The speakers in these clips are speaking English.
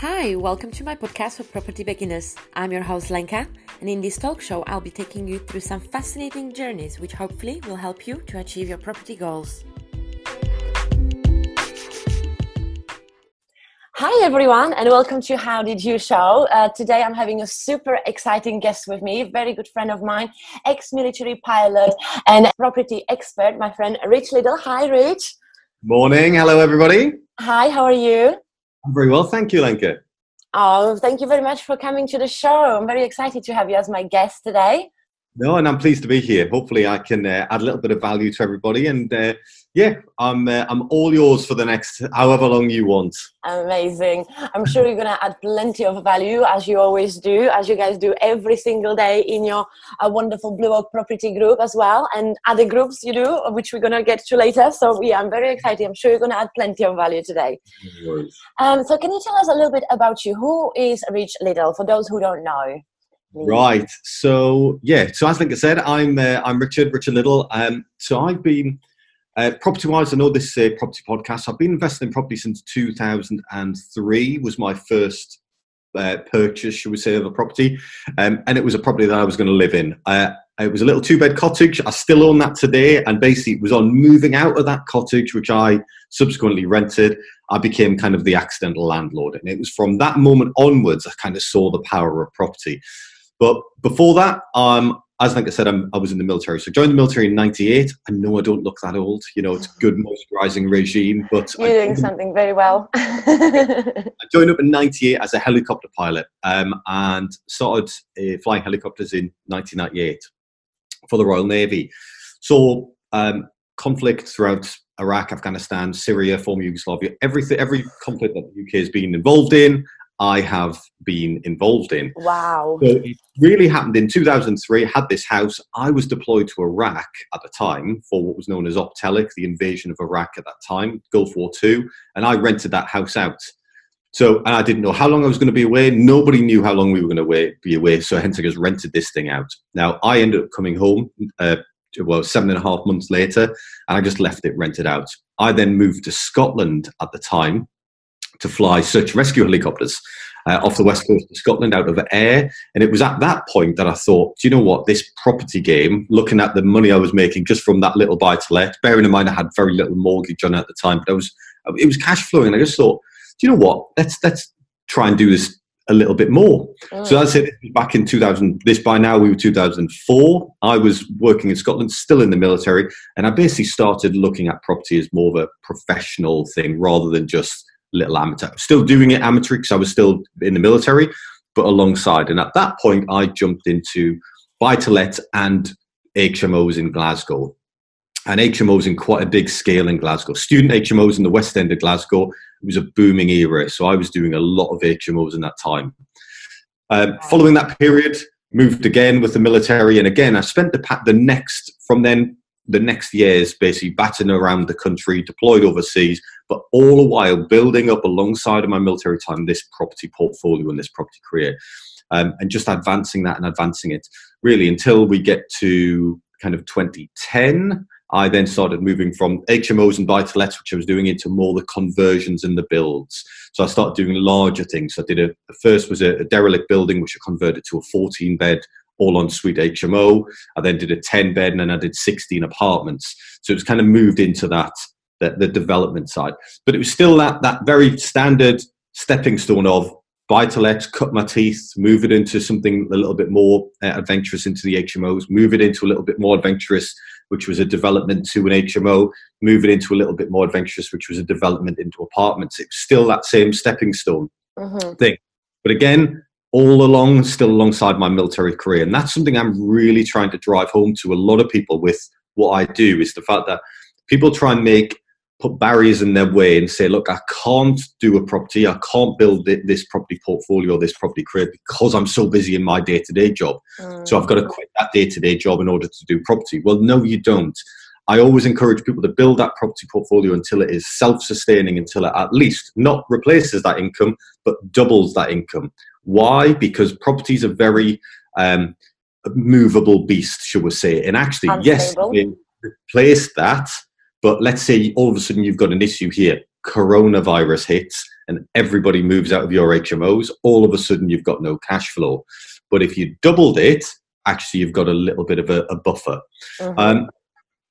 Hi, welcome to my podcast for property beginners. I'm your host Lenka, and in this talk show, I'll be taking you through some fascinating journeys which hopefully will help you to achieve your property goals. Hi, everyone, and welcome to How Did You Show. Uh, today, I'm having a super exciting guest with me, very good friend of mine, ex military pilot and property expert, my friend Rich Little. Hi, Rich. Morning. Hello, everybody. Hi, how are you? I'm very well. Thank you, Lenka. Oh, thank you very much for coming to the show. I'm very excited to have you as my guest today. No, and I'm pleased to be here. Hopefully, I can uh, add a little bit of value to everybody. And uh, yeah, I'm uh, I'm all yours for the next however long you want. Amazing. I'm sure you're gonna add plenty of value as you always do, as you guys do every single day in your uh, wonderful Blue Oak Property group as well, and other groups you do, which we're gonna get to later. So yeah, I'm very excited. I'm sure you're gonna add plenty of value today. No um, so can you tell us a little bit about you? Who is Rich Little for those who don't know? Right. So yeah. So as Lenka said, I'm uh, I'm Richard Richard Little. Um, so I've been uh, property wise. I know this uh, property podcast. I've been investing in property since 2003. Was my first uh, purchase, should we say, of a property, um, and it was a property that I was going to live in. Uh, it was a little two bed cottage. I still own that today, and basically it was on moving out of that cottage, which I subsequently rented. I became kind of the accidental landlord, and it was from that moment onwards I kind of saw the power of property. But before that, um, as like I said, I'm, i was in the military. So I joined the military in '98. I know I don't look that old. You know, it's a good moisturising regime. But you're I, doing something very well. I joined up in '98 as a helicopter pilot um, and started uh, flying helicopters in 1998 for the Royal Navy. So um, conflict throughout Iraq, Afghanistan, Syria, former Yugoslavia, everything, every conflict that the UK has been involved in, I have been involved in. Wow. So it really happened in 2003. I had this house. I was deployed to Iraq at the time for what was known as Op Telic, the invasion of Iraq at that time, Gulf War II, and I rented that house out. So, and I didn't know how long I was going to be away. Nobody knew how long we were going to be away. So, hence, I just rented this thing out. Now, I ended up coming home, uh, well, seven and a half months later, and I just left it rented out. I then moved to Scotland at the time to fly search rescue helicopters uh, off the west coast of Scotland out of Ayr. And it was at that point that I thought, do you know what? This property game, looking at the money I was making just from that little buy to let, bearing in mind I had very little mortgage on it at the time, but I was it was cash flowing. I just thought, do you know what? Let's let's try and do this a little bit more. Mm. So that's it. Back in 2000, this by now we were 2004. I was working in Scotland, still in the military, and I basically started looking at property as more of a professional thing rather than just little amateur. Still doing it amateur because I was still in the military, but alongside. And at that point, I jumped into buy to let and HMOs in Glasgow. And HMOs in quite a big scale in Glasgow. Student HMOs in the West End of Glasgow. It was a booming era. So I was doing a lot of HMOs in that time. Um, following that period, moved again with the military. And again, I spent the, the next, from then the next years basically batting around the country, deployed overseas, but all the while building up alongside of my military time this property portfolio and this property career. Um, and just advancing that and advancing it really until we get to kind of 2010. I then started moving from HMOs and buy to lets, which I was doing, into more the conversions and the builds. So I started doing larger things. So I did a, the first was a, a derelict building, which I converted to a 14 bed all en suite HMO. I then did a 10 bed and then I did 16 apartments. So it was kind of moved into that, the, the development side. But it was still that, that very standard stepping stone of buy to let, cut my teeth, move it into something a little bit more uh, adventurous into the HMOs, move it into a little bit more adventurous, which was a development to an HMO, move it into a little bit more adventurous, which was a development into apartments. It's still that same stepping stone mm-hmm. thing. But again, all along, still alongside my military career. And that's something I'm really trying to drive home to a lot of people with what I do is the fact that people try and make put barriers in their way and say, look, I can't do a property, I can't build this property portfolio, this property career because I'm so busy in my day to day job. Mm. So I've got to quit that day to day job in order to do property. Well, no, you don't. I always encourage people to build that property portfolio until it is self sustaining, until it at least not replaces that income, but doubles that income. Why? Because properties are very um, movable beast, shall we say. And actually, Unstable. yes, replace that, but let's say all of a sudden you've got an issue here. coronavirus hits and everybody moves out of your HMOs, all of a sudden you've got no cash flow. But if you doubled it, actually you've got a little bit of a, a buffer. Mm-hmm. Um,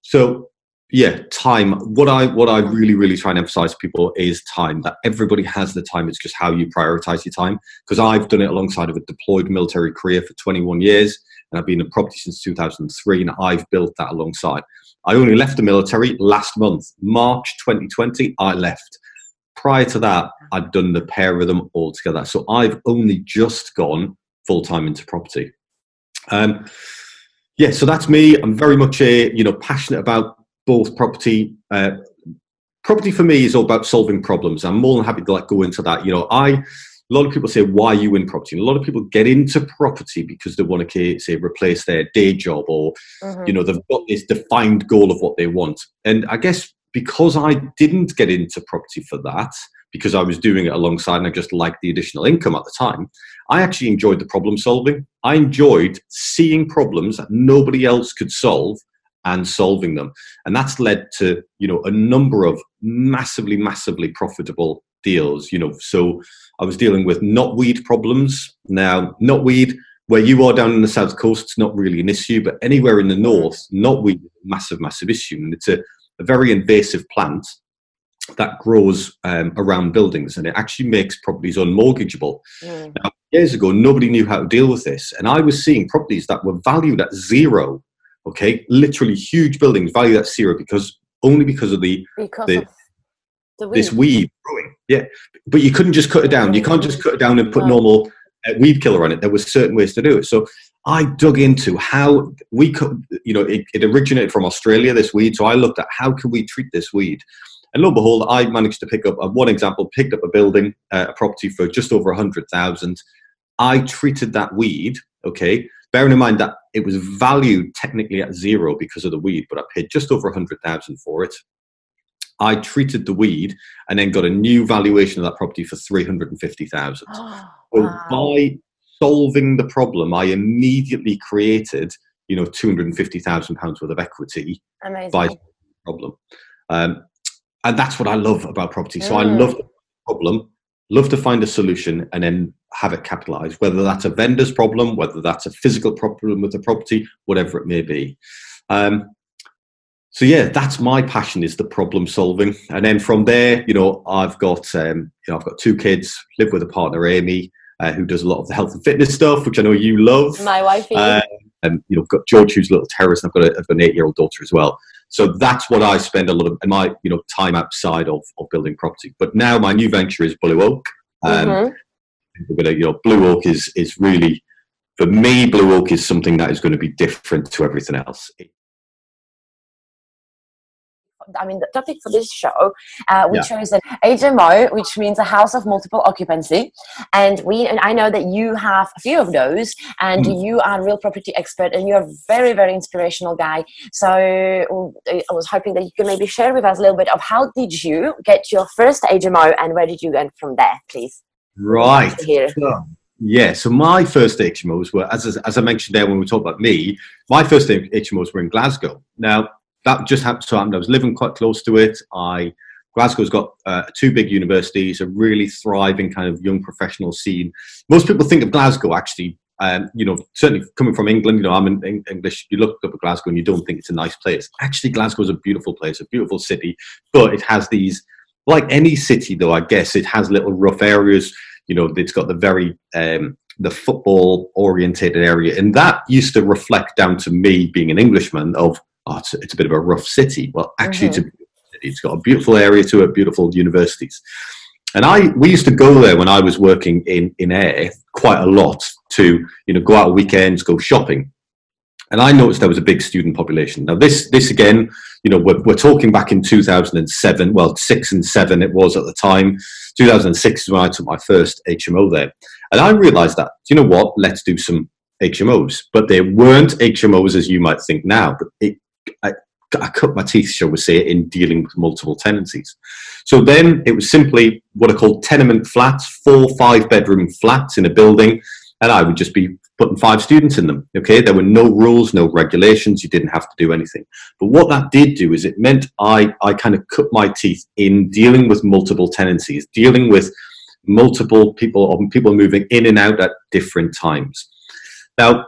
so yeah, time. What I what I really really try and emphasize to people is time. That everybody has the time. It's just how you prioritize your time. Because I've done it alongside of a deployed military career for 21 years, and I've been in property since 2003, and I've built that alongside. I only left the military last month, March 2020. I left. Prior to that, I'd done the pair of them all together. So I've only just gone full time into property. Um, yeah, so that's me. I'm very much a you know passionate about both property. Uh, property for me is all about solving problems. I'm more than happy to like go into that. You know, I a lot of people say, why are you in property? And a lot of people get into property because they want to say replace their day job or mm-hmm. you know they've got this defined goal of what they want. And I guess because I didn't get into property for that, because I was doing it alongside and I just liked the additional income at the time, I actually enjoyed the problem solving. I enjoyed seeing problems that nobody else could solve and solving them. And that's led to, you know, a number of massively, massively profitable deals. You know, so I was dealing with knotweed problems. Now, knotweed, where you are down in the south coast, it's not really an issue, but anywhere in the north, knotweed is a massive, massive issue. And it's a, a very invasive plant that grows um, around buildings and it actually makes properties unmortgageable. Mm. Now, years ago, nobody knew how to deal with this. And I was seeing properties that were valued at zero Okay, literally huge buildings valued at zero because only because of the, because the, of weed. this weed growing. Yeah, but you couldn't just cut it down. You can't just cut it down and put no. normal uh, weed killer on it. There was certain ways to do it. So I dug into how we could, you know, it, it originated from Australia. This weed. So I looked at how can we treat this weed. And lo and behold, I managed to pick up uh, one example. Picked up a building, uh, a property for just over a hundred thousand. I treated that weed, okay, bearing in mind that it was valued technically at zero because of the weed, but I paid just over a hundred thousand for it. I treated the weed and then got a new valuation of that property for three hundred and fifty thousand. so wow. by solving the problem, I immediately created, you know, two hundred and fifty thousand pounds worth of equity Amazing. by the problem. Um, and that's what I love about property. So mm. I love the problem, love to find a solution, and then have it capitalized, whether that's a vendor's problem, whether that's a physical problem with the property, whatever it may be. Um, so yeah, that's my passion is the problem solving, and then from there, you know, I've got um, you know I've got two kids, live with a partner, Amy, uh, who does a lot of the health and fitness stuff, which I know you love. My wife, uh, and you know, I've got George, who's a little terrorist. I've got, a, I've got an eight-year-old daughter as well. So that's what I spend a lot of my you know time outside of, of building property. But now my new venture is Blue Oak. Um, mm-hmm we're to, you know, Blue Oak is is really for me. Blue Oak is something that is going to be different to everything else. I mean, the topic for this show, uh, we yeah. chose an HMO, which means a house of multiple occupancy. And we, and I know that you have a few of those, and mm. you are a real property expert, and you're a very, very inspirational guy. So I was hoping that you could maybe share with us a little bit of how did you get your first HMO, and where did you go from there, please? Right. So, yeah. So my first HMOs were, as, as I mentioned there when we talked about me, my first HMOs were in Glasgow. Now, that just happened to happen. I was living quite close to it. I Glasgow's got uh, two big universities, a really thriving kind of young professional scene. Most people think of Glasgow actually, um, you know, certainly coming from England, you know, I'm in English, you look up at Glasgow and you don't think it's a nice place. Actually, Glasgow is a beautiful place, a beautiful city, but it has these, like any city though, I guess, it has little rough areas you know, it's got the very um, the football orientated area, and that used to reflect down to me being an Englishman of oh, it's, it's a bit of a rough city. Well, actually, mm-hmm. it's, a, it's got a beautiful area to it, beautiful universities. And I, we used to go there when I was working in, in Ayr quite a lot to, you know, go out on weekends, go shopping. And I noticed there was a big student population. Now, this, this again, you know, we're, we're talking back in 2007, well, six and seven it was at the time. 2006 is when I took my first HMO there. And I realized that, you know what, let's do some HMOs. But they weren't HMOs as you might think now. But it, I, I cut my teeth, shall we say, in dealing with multiple tenancies. So then it was simply what are called tenement flats, four, five bedroom flats in a building. And I would just be putting five students in them. Okay, there were no rules, no regulations. You didn't have to do anything. But what that did do is it meant I I kind of cut my teeth in dealing with multiple tenancies, dealing with multiple people or people moving in and out at different times. Now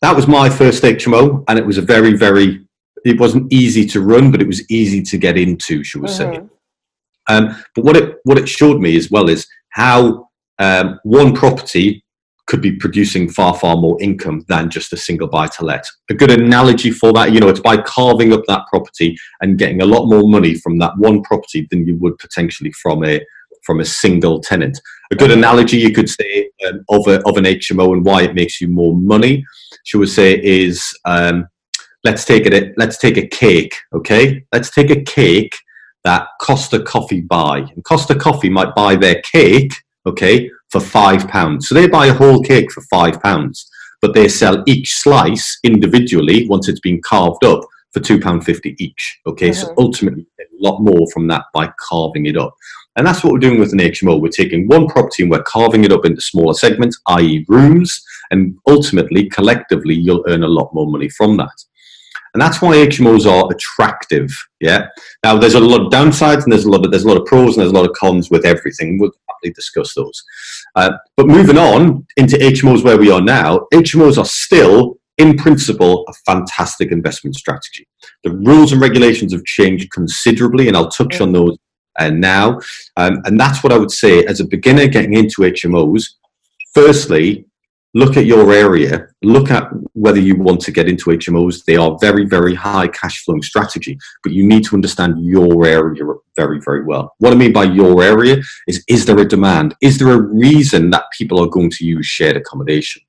that was my first HMO, and it was a very very it wasn't easy to run, but it was easy to get into, shall we mm-hmm. say. Um, but what it what it showed me as well is how um, one property could be producing far far more income than just a single buy to let. A good analogy for that, you know, it's by carving up that property and getting a lot more money from that one property than you would potentially from a from a single tenant. A good analogy you could say um, of a, of an HMO and why it makes you more money, should we say, is um, let's take it. Let's take a cake. Okay, let's take a cake that Costa Coffee buy, and Costa Coffee might buy their cake. Okay, for five pounds. So they buy a whole cake for five pounds, but they sell each slice individually once it's been carved up for two pound fifty each. Okay, mm-hmm. so ultimately a lot more from that by carving it up. And that's what we're doing with an HMO. We're taking one property and we're carving it up into smaller segments, i.e., rooms, and ultimately, collectively, you'll earn a lot more money from that. And that's why HMOs are attractive. Yeah. Now there's a lot of downsides and there's a lot of there's a lot of pros and there's a lot of cons with everything. We'll happily discuss those. Uh, but moving on into HMOs where we are now, HMOs are still in principle a fantastic investment strategy. The rules and regulations have changed considerably, and I'll touch on those uh, now. Um, and that's what I would say as a beginner getting into HMOs. Firstly, look at your area, look at whether you want to get into HMOs. They are very, very high cash flowing strategy, but you need to understand your area very, very well. What I mean by your area is is there a demand? Is there a reason that people are going to use shared accommodation?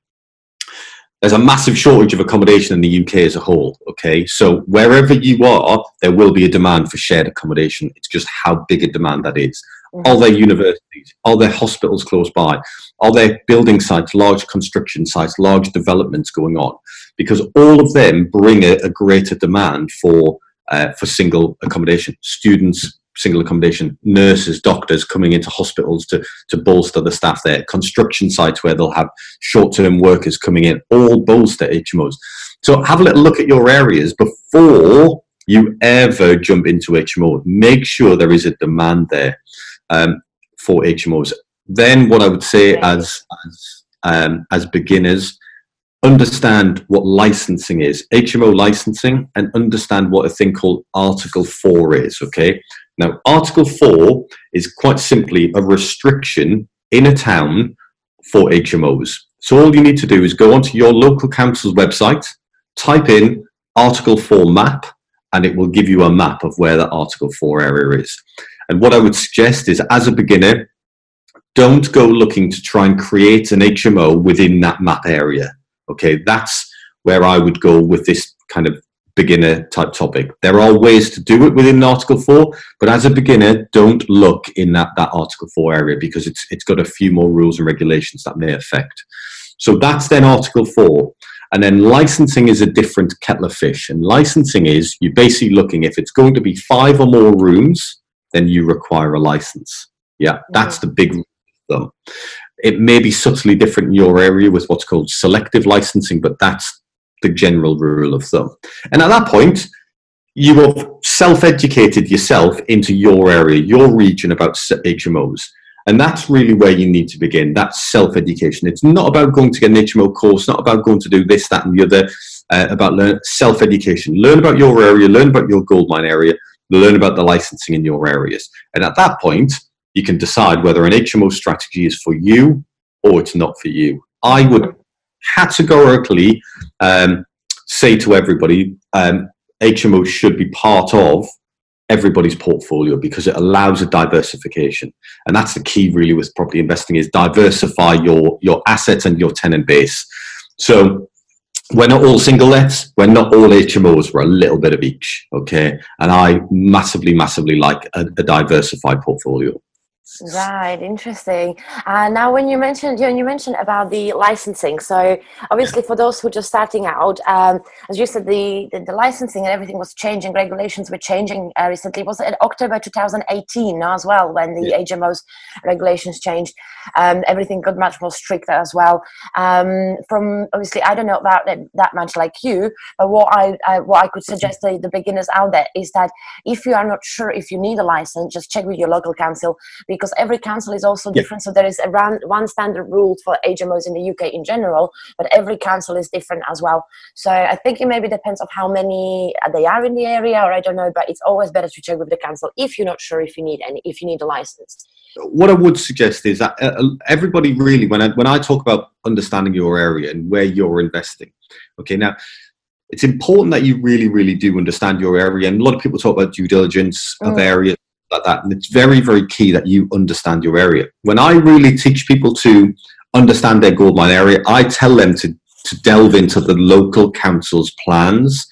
There's a massive shortage of accommodation in the UK as a whole. Okay, so wherever you are, there will be a demand for shared accommodation. It's just how big a demand that is. Are there universities? Are there hospitals close by? Are there building sites, large construction sites, large developments going on? Because all of them bring a, a greater demand for uh, for single accommodation. Students, single accommodation, nurses, doctors coming into hospitals to, to bolster the staff there, construction sites where they'll have short term workers coming in, all bolster HMOs. So have a little look at your areas before you ever jump into HMO. Make sure there is a demand there um, for HMOs. Then, what I would say as as um, as beginners, understand what licensing is, HMO licensing, and understand what a thing called Article Four is. Okay. Now, Article Four is quite simply a restriction in a town for HMOs. So all you need to do is go onto your local council's website, type in Article 4 map, and it will give you a map of where the Article 4 area is. And what I would suggest is, as a beginner, don't go looking to try and create an HMO within that map area. Okay, that's where I would go with this kind of beginner type topic. There are ways to do it within Article 4, but as a beginner, don't look in that, that Article 4 area because it's, it's got a few more rules and regulations that may affect. So that's then Article 4. And then licensing is a different kettle of fish. And licensing is you're basically looking if it's going to be five or more rooms, then you require a license. Yeah, that's the big thumb. It may be subtly different in your area with what's called selective licensing, but that's the general rule of thumb. And at that point, you have self-educated yourself into your area, your region about HMOs. And that's really where you need to begin. That's self-education. It's not about going to get an HMO course, not about going to do this, that, and the other. Uh, about learn self-education. Learn about your area. Learn about your goldmine area. Learn about the licensing in your areas. And at that point, you can decide whether an HMO strategy is for you or it's not for you. I would categorically um, say to everybody, um, HMO should be part of everybody's portfolio because it allows a diversification and that's the key really with property investing is diversify your your assets and your tenant base so we're not all single lets we're not all hmos we're a little bit of each okay? And i massively massively like a, a diversified portfolio Right, interesting. Uh, now, when you mentioned you, you mentioned about the licensing, so obviously for those who are just starting out, um, as you said, the, the, the licensing and everything was changing, regulations were changing uh, recently. Was it October 2018 as well when the yeah. HMOs regulations changed? Um, everything got much more stricter as well. Um, from obviously, I don't know about that, that much like you, but what I, I what I could suggest to the beginners out there is that if you are not sure if you need a license, just check with your local council because every council is also different. So there is around one standard rule for HMOs in the UK in general, but every council is different as well. So I think it maybe depends on how many they are in the area, or I don't know. But it's always better to check with the council if you're not sure if you need any, if you need a license. What I would suggest is that uh, everybody really, when I, when I talk about understanding your area and where you're investing, okay, now it's important that you really, really do understand your area. And a lot of people talk about due diligence mm. of areas like that. And it's very, very key that you understand your area. When I really teach people to understand their goldmine area, I tell them to, to delve into the local council's plans.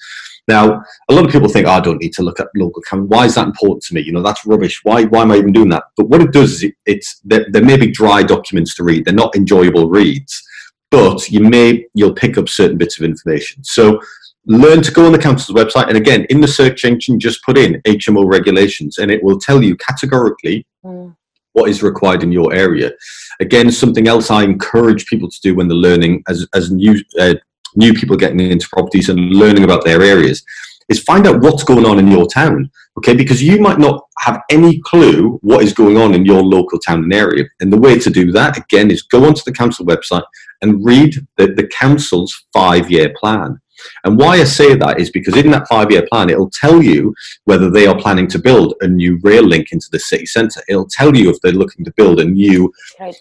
Now, a lot of people think, oh, I don't need to look at local council. Why is that important to me? You know, that's rubbish. Why, why am I even doing that? But what it does is it, it's there, there may be dry documents to read. They're not enjoyable reads, but you may you'll pick up certain bits of information. So learn to go on the council's website and again in the search engine just put in hmo regulations and it will tell you categorically mm. what is required in your area. Again something else i encourage people to do when they're learning as, as new uh, new people getting into properties and learning about their areas is find out what's going on in your town okay? Because you might not have any clue what is going on in your local town and area. And the way to do that again is go onto the council website and read the, the council's five year plan and why I say that is because in that five year plan, it'll tell you whether they are planning to build a new rail link into the city centre. It'll tell you if they're looking to build a new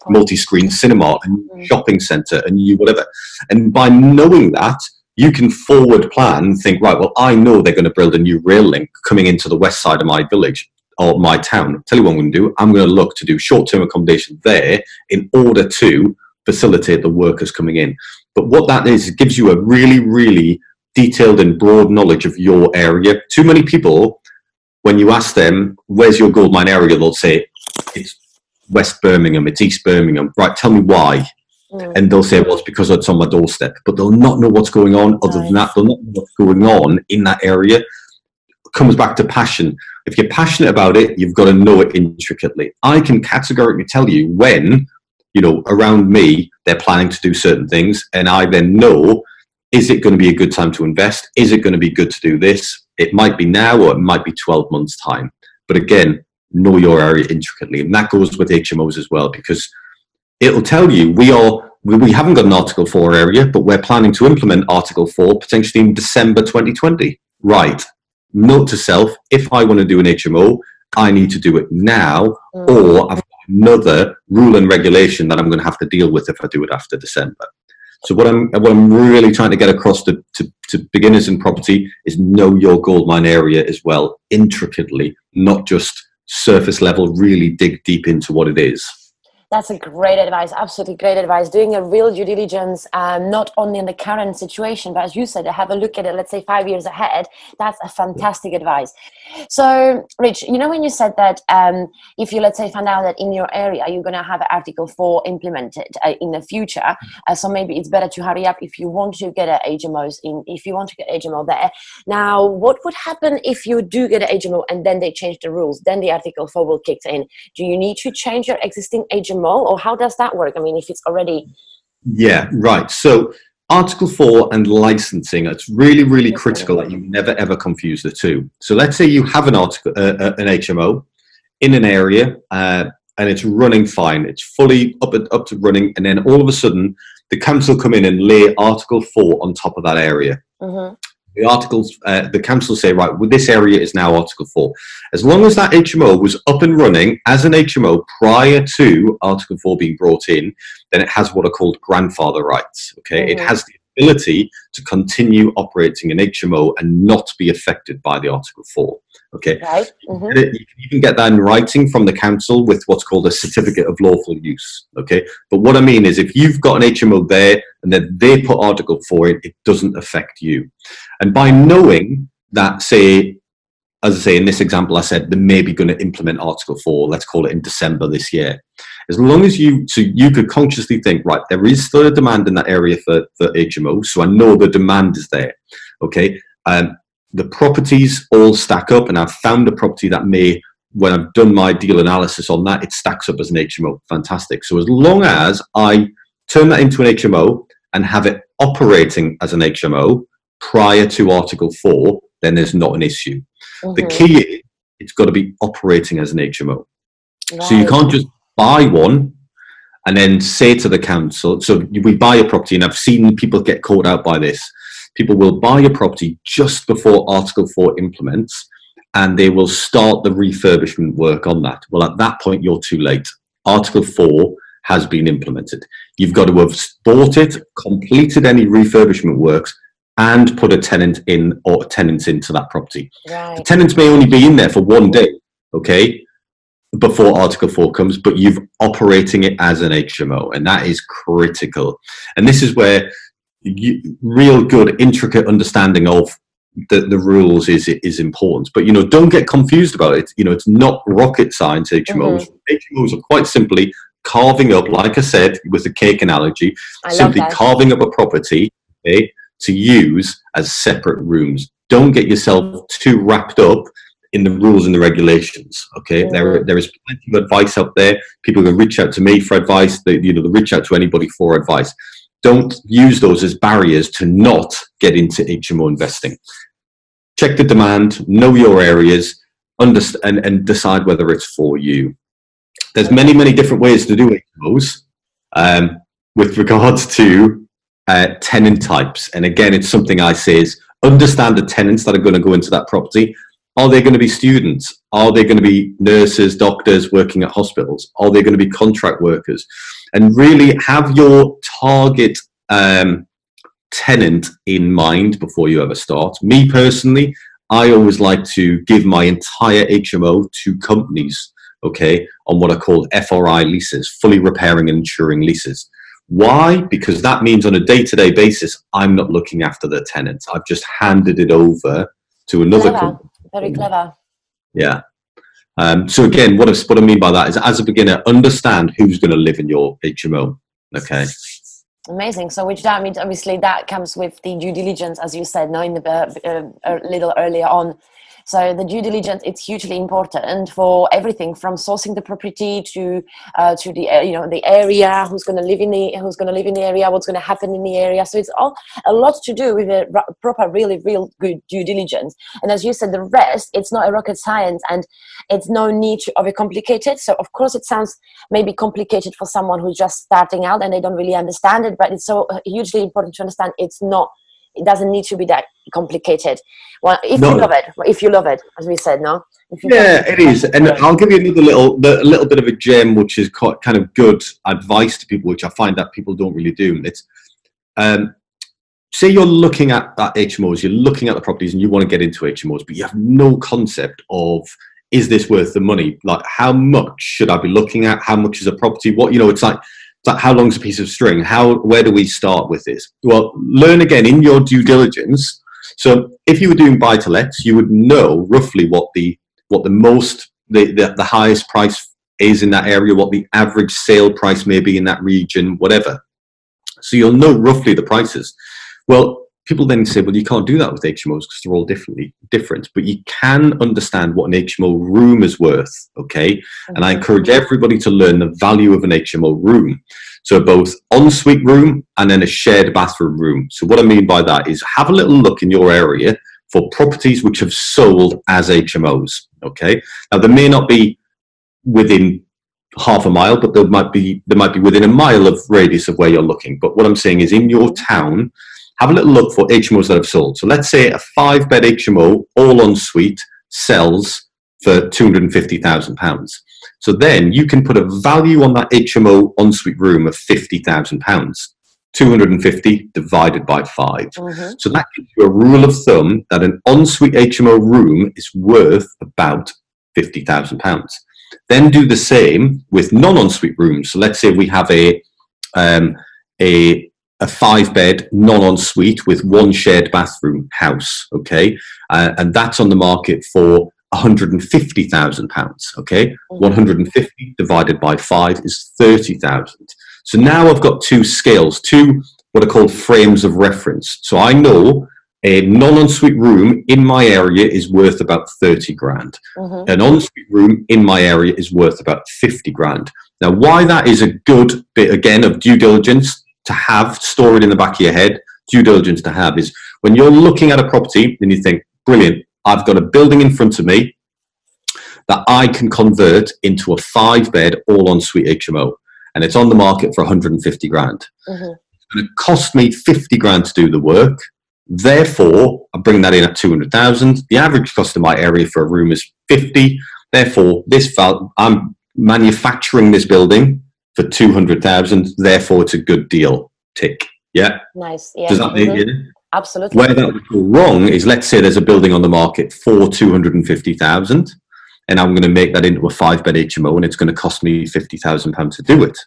multi screen cinema, a new mm. shopping centre, a new whatever. And by knowing that, you can forward plan and think, right, well, I know they're going to build a new rail link coming into the west side of my village or my town. I'll tell you what I'm going to do. I'm going to look to do short term accommodation there in order to facilitate the workers coming in. But what that is, it gives you a really, really detailed and broad knowledge of your area. Too many people, when you ask them, where's your goldmine area, they'll say, it's West Birmingham, it's East Birmingham. Right, tell me why. Mm. And they'll say, well, it's because it's on my doorstep. But they'll not know what's going on. Other nice. than that, they'll not know what's going on in that area. It comes back to passion. If you're passionate about it, you've got to know it intricately. I can categorically tell you when you know, around me, they're planning to do certain things, and I then know is it going to be a good time to invest? Is it going to be good to do this? It might be now or it might be 12 months' time. But again, know your area intricately. And that goes with HMOs as well, because it'll tell you we are we, haven't got an Article 4 area, but we're planning to implement Article 4 potentially in December 2020. Right. Note to self, if I want to do an HMO, I need to do it now, mm. or I've another rule and regulation that I'm going to have to deal with if I do it after December. So what I'm what I'm really trying to get across to, to, to beginners in property is know your goldmine area as well, intricately, not just surface level. Really dig deep into what it is. That's a great advice. Absolutely great advice. Doing a real due diligence, um, not only in the current situation, but as you said, have a look at it, let's say five years ahead. That's a fantastic advice. So, Rich, you know, when you said that um, if you, let's say, find out that in your area you're going to have Article 4 implemented uh, in the future, uh, so maybe it's better to hurry up if you want to get a HMOs in, if you want to get HMO there. Now, what would happen if you do get a HMO and then they change the rules? Then the Article 4 will kick in. Do you need to change your existing HMO? Or how does that work? I mean, if it's already. Yeah, right. So Article 4 and licensing, it's really, really critical that you never ever confuse the two. So let's say you have an, article, uh, uh an HMO in an area uh, and it's running fine, it's fully up, up to running, and then all of a sudden the council come in and lay Article 4 on top of that area. Mm-hmm the articles, uh, the council say, right, well, this area is now Article 4. As long as that HMO was up and running as an HMO prior to Article 4 being brought in, then it has what are called grandfather rights. Okay, mm-hmm. it has the ability to continue operating an HMO and not be affected by the Article 4. Okay. Right. Mm-hmm. You can even get that in writing from the council with what's called a certificate of lawful use. Okay. But what I mean is if you've got an HMO there and then they put Article 4 in, it doesn't affect you. And by knowing that, say, as I say, in this example, I said they're maybe going to implement Article 4, let's call it in December this year. As long as you, so you could consciously think, right, there is still a demand in that area for, for HMO, so I know the demand is there, okay? Um, the properties all stack up, and I've found a property that may, when I've done my deal analysis on that, it stacks up as an HMO. Fantastic. So as long as I turn that into an HMO and have it operating as an HMO prior to Article 4, then there's not an issue. Mm-hmm. The key is it's got to be operating as an HMO. Right. So you can't just buy one and then say to the council, so we buy a property, and I've seen people get caught out by this. People will buy a property just before Article 4 implements, and they will start the refurbishment work on that. Well, at that point, you're too late. Article 4 has been implemented. You've got to have bought it, completed any refurbishment works, and put a tenant in or tenants into that property. Right. The tenants may only be in there for one day, okay, before Article 4 comes, but you've operating it as an HMO, and that is critical. And this is where you, real good, intricate understanding of the, the rules is is important. But you know, don't get confused about it. You know, it's not rocket science. HMOs. Mm-hmm. HMOs are quite simply carving up, like I said, with the cake analogy, I simply carving up a property. Okay, to use as separate rooms. Don't get yourself too wrapped up in the rules and the regulations. Okay, there there is plenty of advice out there. People can reach out to me for advice. They, you know, they reach out to anybody for advice. Don't use those as barriers to not get into HMO investing. Check the demand, know your areas, understand, and, and decide whether it's for you. There's many, many different ways to do HMOs. Um, with regards to uh, tenant types. And again, it's something I say is understand the tenants that are going to go into that property. Are they going to be students? Are they going to be nurses, doctors working at hospitals? Are they going to be contract workers? And really have your target um, tenant in mind before you ever start. Me personally, I always like to give my entire HMO to companies, okay, on what are called FRI leases, fully repairing and insuring leases. Why? Because that means on a day to day basis, I'm not looking after the tenants. I've just handed it over to another clever. company. Very clever. Yeah. Um, so again, what I, what I mean by that is, as a beginner, understand who's going to live in your HMO. Okay. Amazing. So, which that means obviously that comes with the due diligence, as you said, knowing the uh, uh, a little earlier on so the due diligence it's hugely important for everything from sourcing the property to uh, to the uh, you know the area, who's going to live in the who's going to live in the area, what's going to happen in the area. So it's all a lot to do with a proper, really, real good due diligence. And as you said, the rest it's not a rocket science, and it's no need to overcomplicate it. So of course it sounds maybe complicated for someone who's just starting out and they don't really understand it, but it's so uh, hugely important to understand it's not it doesn't need to be that complicated. Well if no. you love it if you love it as we said no? Yeah it is. and i'll give you another little a little bit of a gem which is kind of good advice to people which i find that people don't really do. It's um, say you're looking at, at hmos you're looking at the properties and you want to get into hmos but you have no concept of is this worth the money? Like how much should i be looking at? How much is a property? What you know it's like like how long's a piece of string? How where do we start with this? Well learn again in your due diligence. So if you were doing buy to lets you would know roughly what the what the most the, the, the highest price is in that area what the average sale price may be in that region whatever. So you'll know roughly the prices. Well people then say, well, you can't do that with HMOs because they're all differently different. But you can understand what an HMO room is worth, okay? Mm-hmm. And I encourage everybody to learn the value of an HMO room. So both ensuite room and then a shared bathroom room. So what I mean by that is have a little look in your area for properties which have sold as HMOs. Okay. Now there may not be within half a mile, but there might be there might be within a mile of radius of where you're looking. But what I'm saying is in your town, have a little look for HMOs that have sold. So let's say a five bed HMO, all en suite, sells for £250,000. So then you can put a value on that HMO ensuite room of £50,000. 250 divided by 5. Mm-hmm. So that gives you a rule of thumb that an ensuite HMO room is worth about £50,000. Then do the same with non ensuite rooms. So let's say we have a, um, a a five bed non ensuite with one shared bathroom house. Okay, uh, and that's on the market for 150,000 pounds. Okay, mm-hmm. 150 divided by five is 30,000. So now I've got two scales, two what are called frames of reference. So I know a non-ensuite room in my area is worth about 30 grand. Mm-hmm. An ensuite room in my area is worth about 50 grand. Now, why that is a good bit, again, of due diligence to have stored in the back of your head, due diligence to have is when you're looking at a property and you think, brilliant, I've got a building in front of me that I can convert into a five bed all ensuite HMO and it's on the market for 150 grand. Mm-hmm. Going to cost me 50 grand to do the work. Therefore, I bring that in at 200,000. The average cost in my area for a room is 50. Therefore, this val- I'm manufacturing this building for 200,000. Therefore, it's a good deal. Tick. Yeah. Nice. Yeah. Does that mm-hmm. make Absolutely. Where that would go wrong is let's say there's a building on the market for 250,000 and I'm going to make that into a five bed HMO and it's going to cost me £50,000 to do it.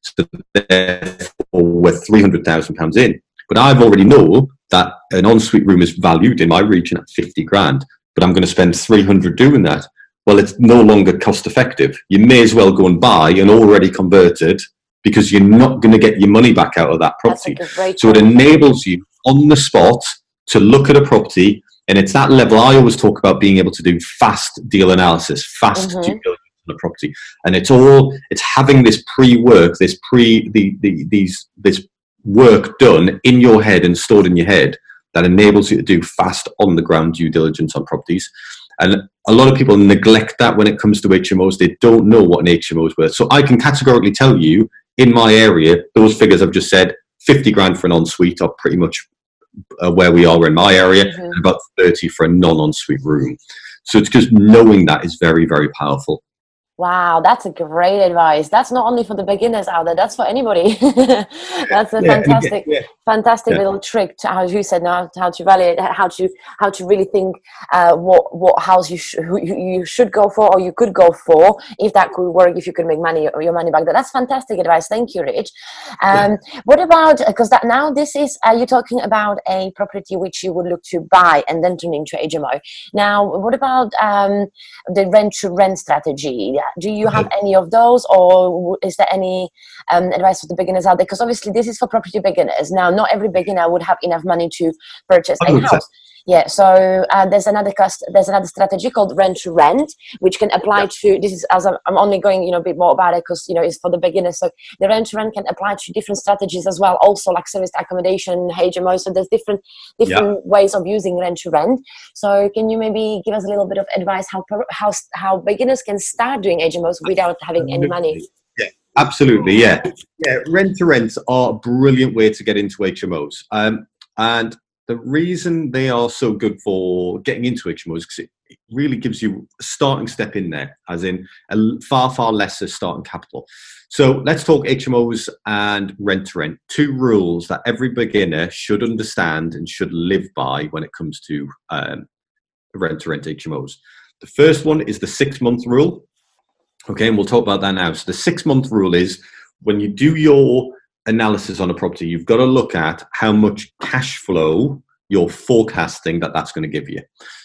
So therefore, we're £300,000 in. But I've already know that an ensuite room is valued in my region at 50 grand, but I'm going to spend 300 doing that. Well, it's no longer cost effective. You may as well go and buy an already converted because you're not going to get your money back out of that property. So it enables you on the spot to look at a property and it's that level I always talk about being able to do fast deal analysis, fast mm-hmm. due diligence on a property. And it's all it's having this pre-work, this pre the, the these this work done in your head and stored in your head that enables you to do fast on the ground due diligence on properties. And a lot of people neglect that when it comes to HMOs. They don't know what an HMO is worth. So I can categorically tell you in my area, those figures I've just said, 50 grand for an ensuite are pretty much uh, where we are in my area, mm-hmm. and about 30 for a non ensuite room. So it's just knowing that is very, very powerful. Wow, that's a great advice. That's not only for the beginners out there, that's for anybody. that's a yeah, fantastic, yeah, yeah. fantastic little trick to, as you said, now how to evaluate, how to, how to really think uh, what, what house you, sh- you should go for or you could go for if that could work, if you could make money or your money back. That's fantastic advice. Thank you, Rich. Um, what about, because that now this is, uh, you're talking about a property which you would look to buy and then turn into HMO. Now, what about um, the rent to rent strategy? Do you have any of those or is there any um, advice for the beginners out there? Because obviously this is for property beginners. Now not every beginner would have enough money to purchase a house yeah so uh, there's another cost there's another strategy called rent to rent which can apply yeah. to this is as I'm, I'm, only going you know a bit more about it because you know it's for the beginners. So the rent to rent can apply to different strategies as well also like service accommodation hmo so there's different different yeah. ways of using rent to rent. So can you maybe give us a little bit of advice how how how beginners can start doing hmos without having any money? Yeah absolutely yeah. Yeah rent to rents are a brilliant way to get into hmos um, and the reason they are so good for getting into HMOs because it, it, really gives you a starting step in there, as in a far, far lesser starting capital. So let's talk HMOs and rent to rent. Two rules that every beginner should understand and should live by when it comes to um, rent to rent HMOs. The first one is the six month rule. Okay, and we'll talk about that now. So the six month rule is when you do your analysis on a property, you've got to look at how much cash flow you're forecasting that that's going to give you.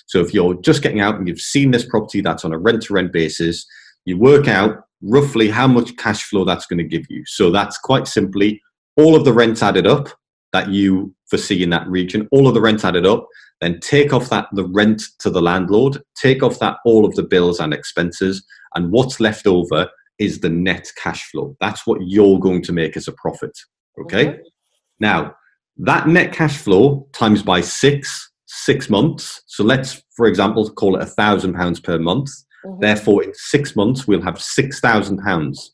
So if you're just getting out and you've seen this property that's on a rent to rent basis, you work out roughly how much cash flow that's going to give you. So that's quite simply all of the rent added up that you foresee in that region, all of the rent added up, then take off that the rent to the landlord, take off that all of the bills and expenses, and what's left over is the net cash flow. That's what you're going to make as a profit. Okay. Mm-hmm. Now, that net cash flow times by six, six months. So let's, for example, call it a thousand pounds per month. Mm-hmm. Therefore, in six months, we'll have six thousand pounds.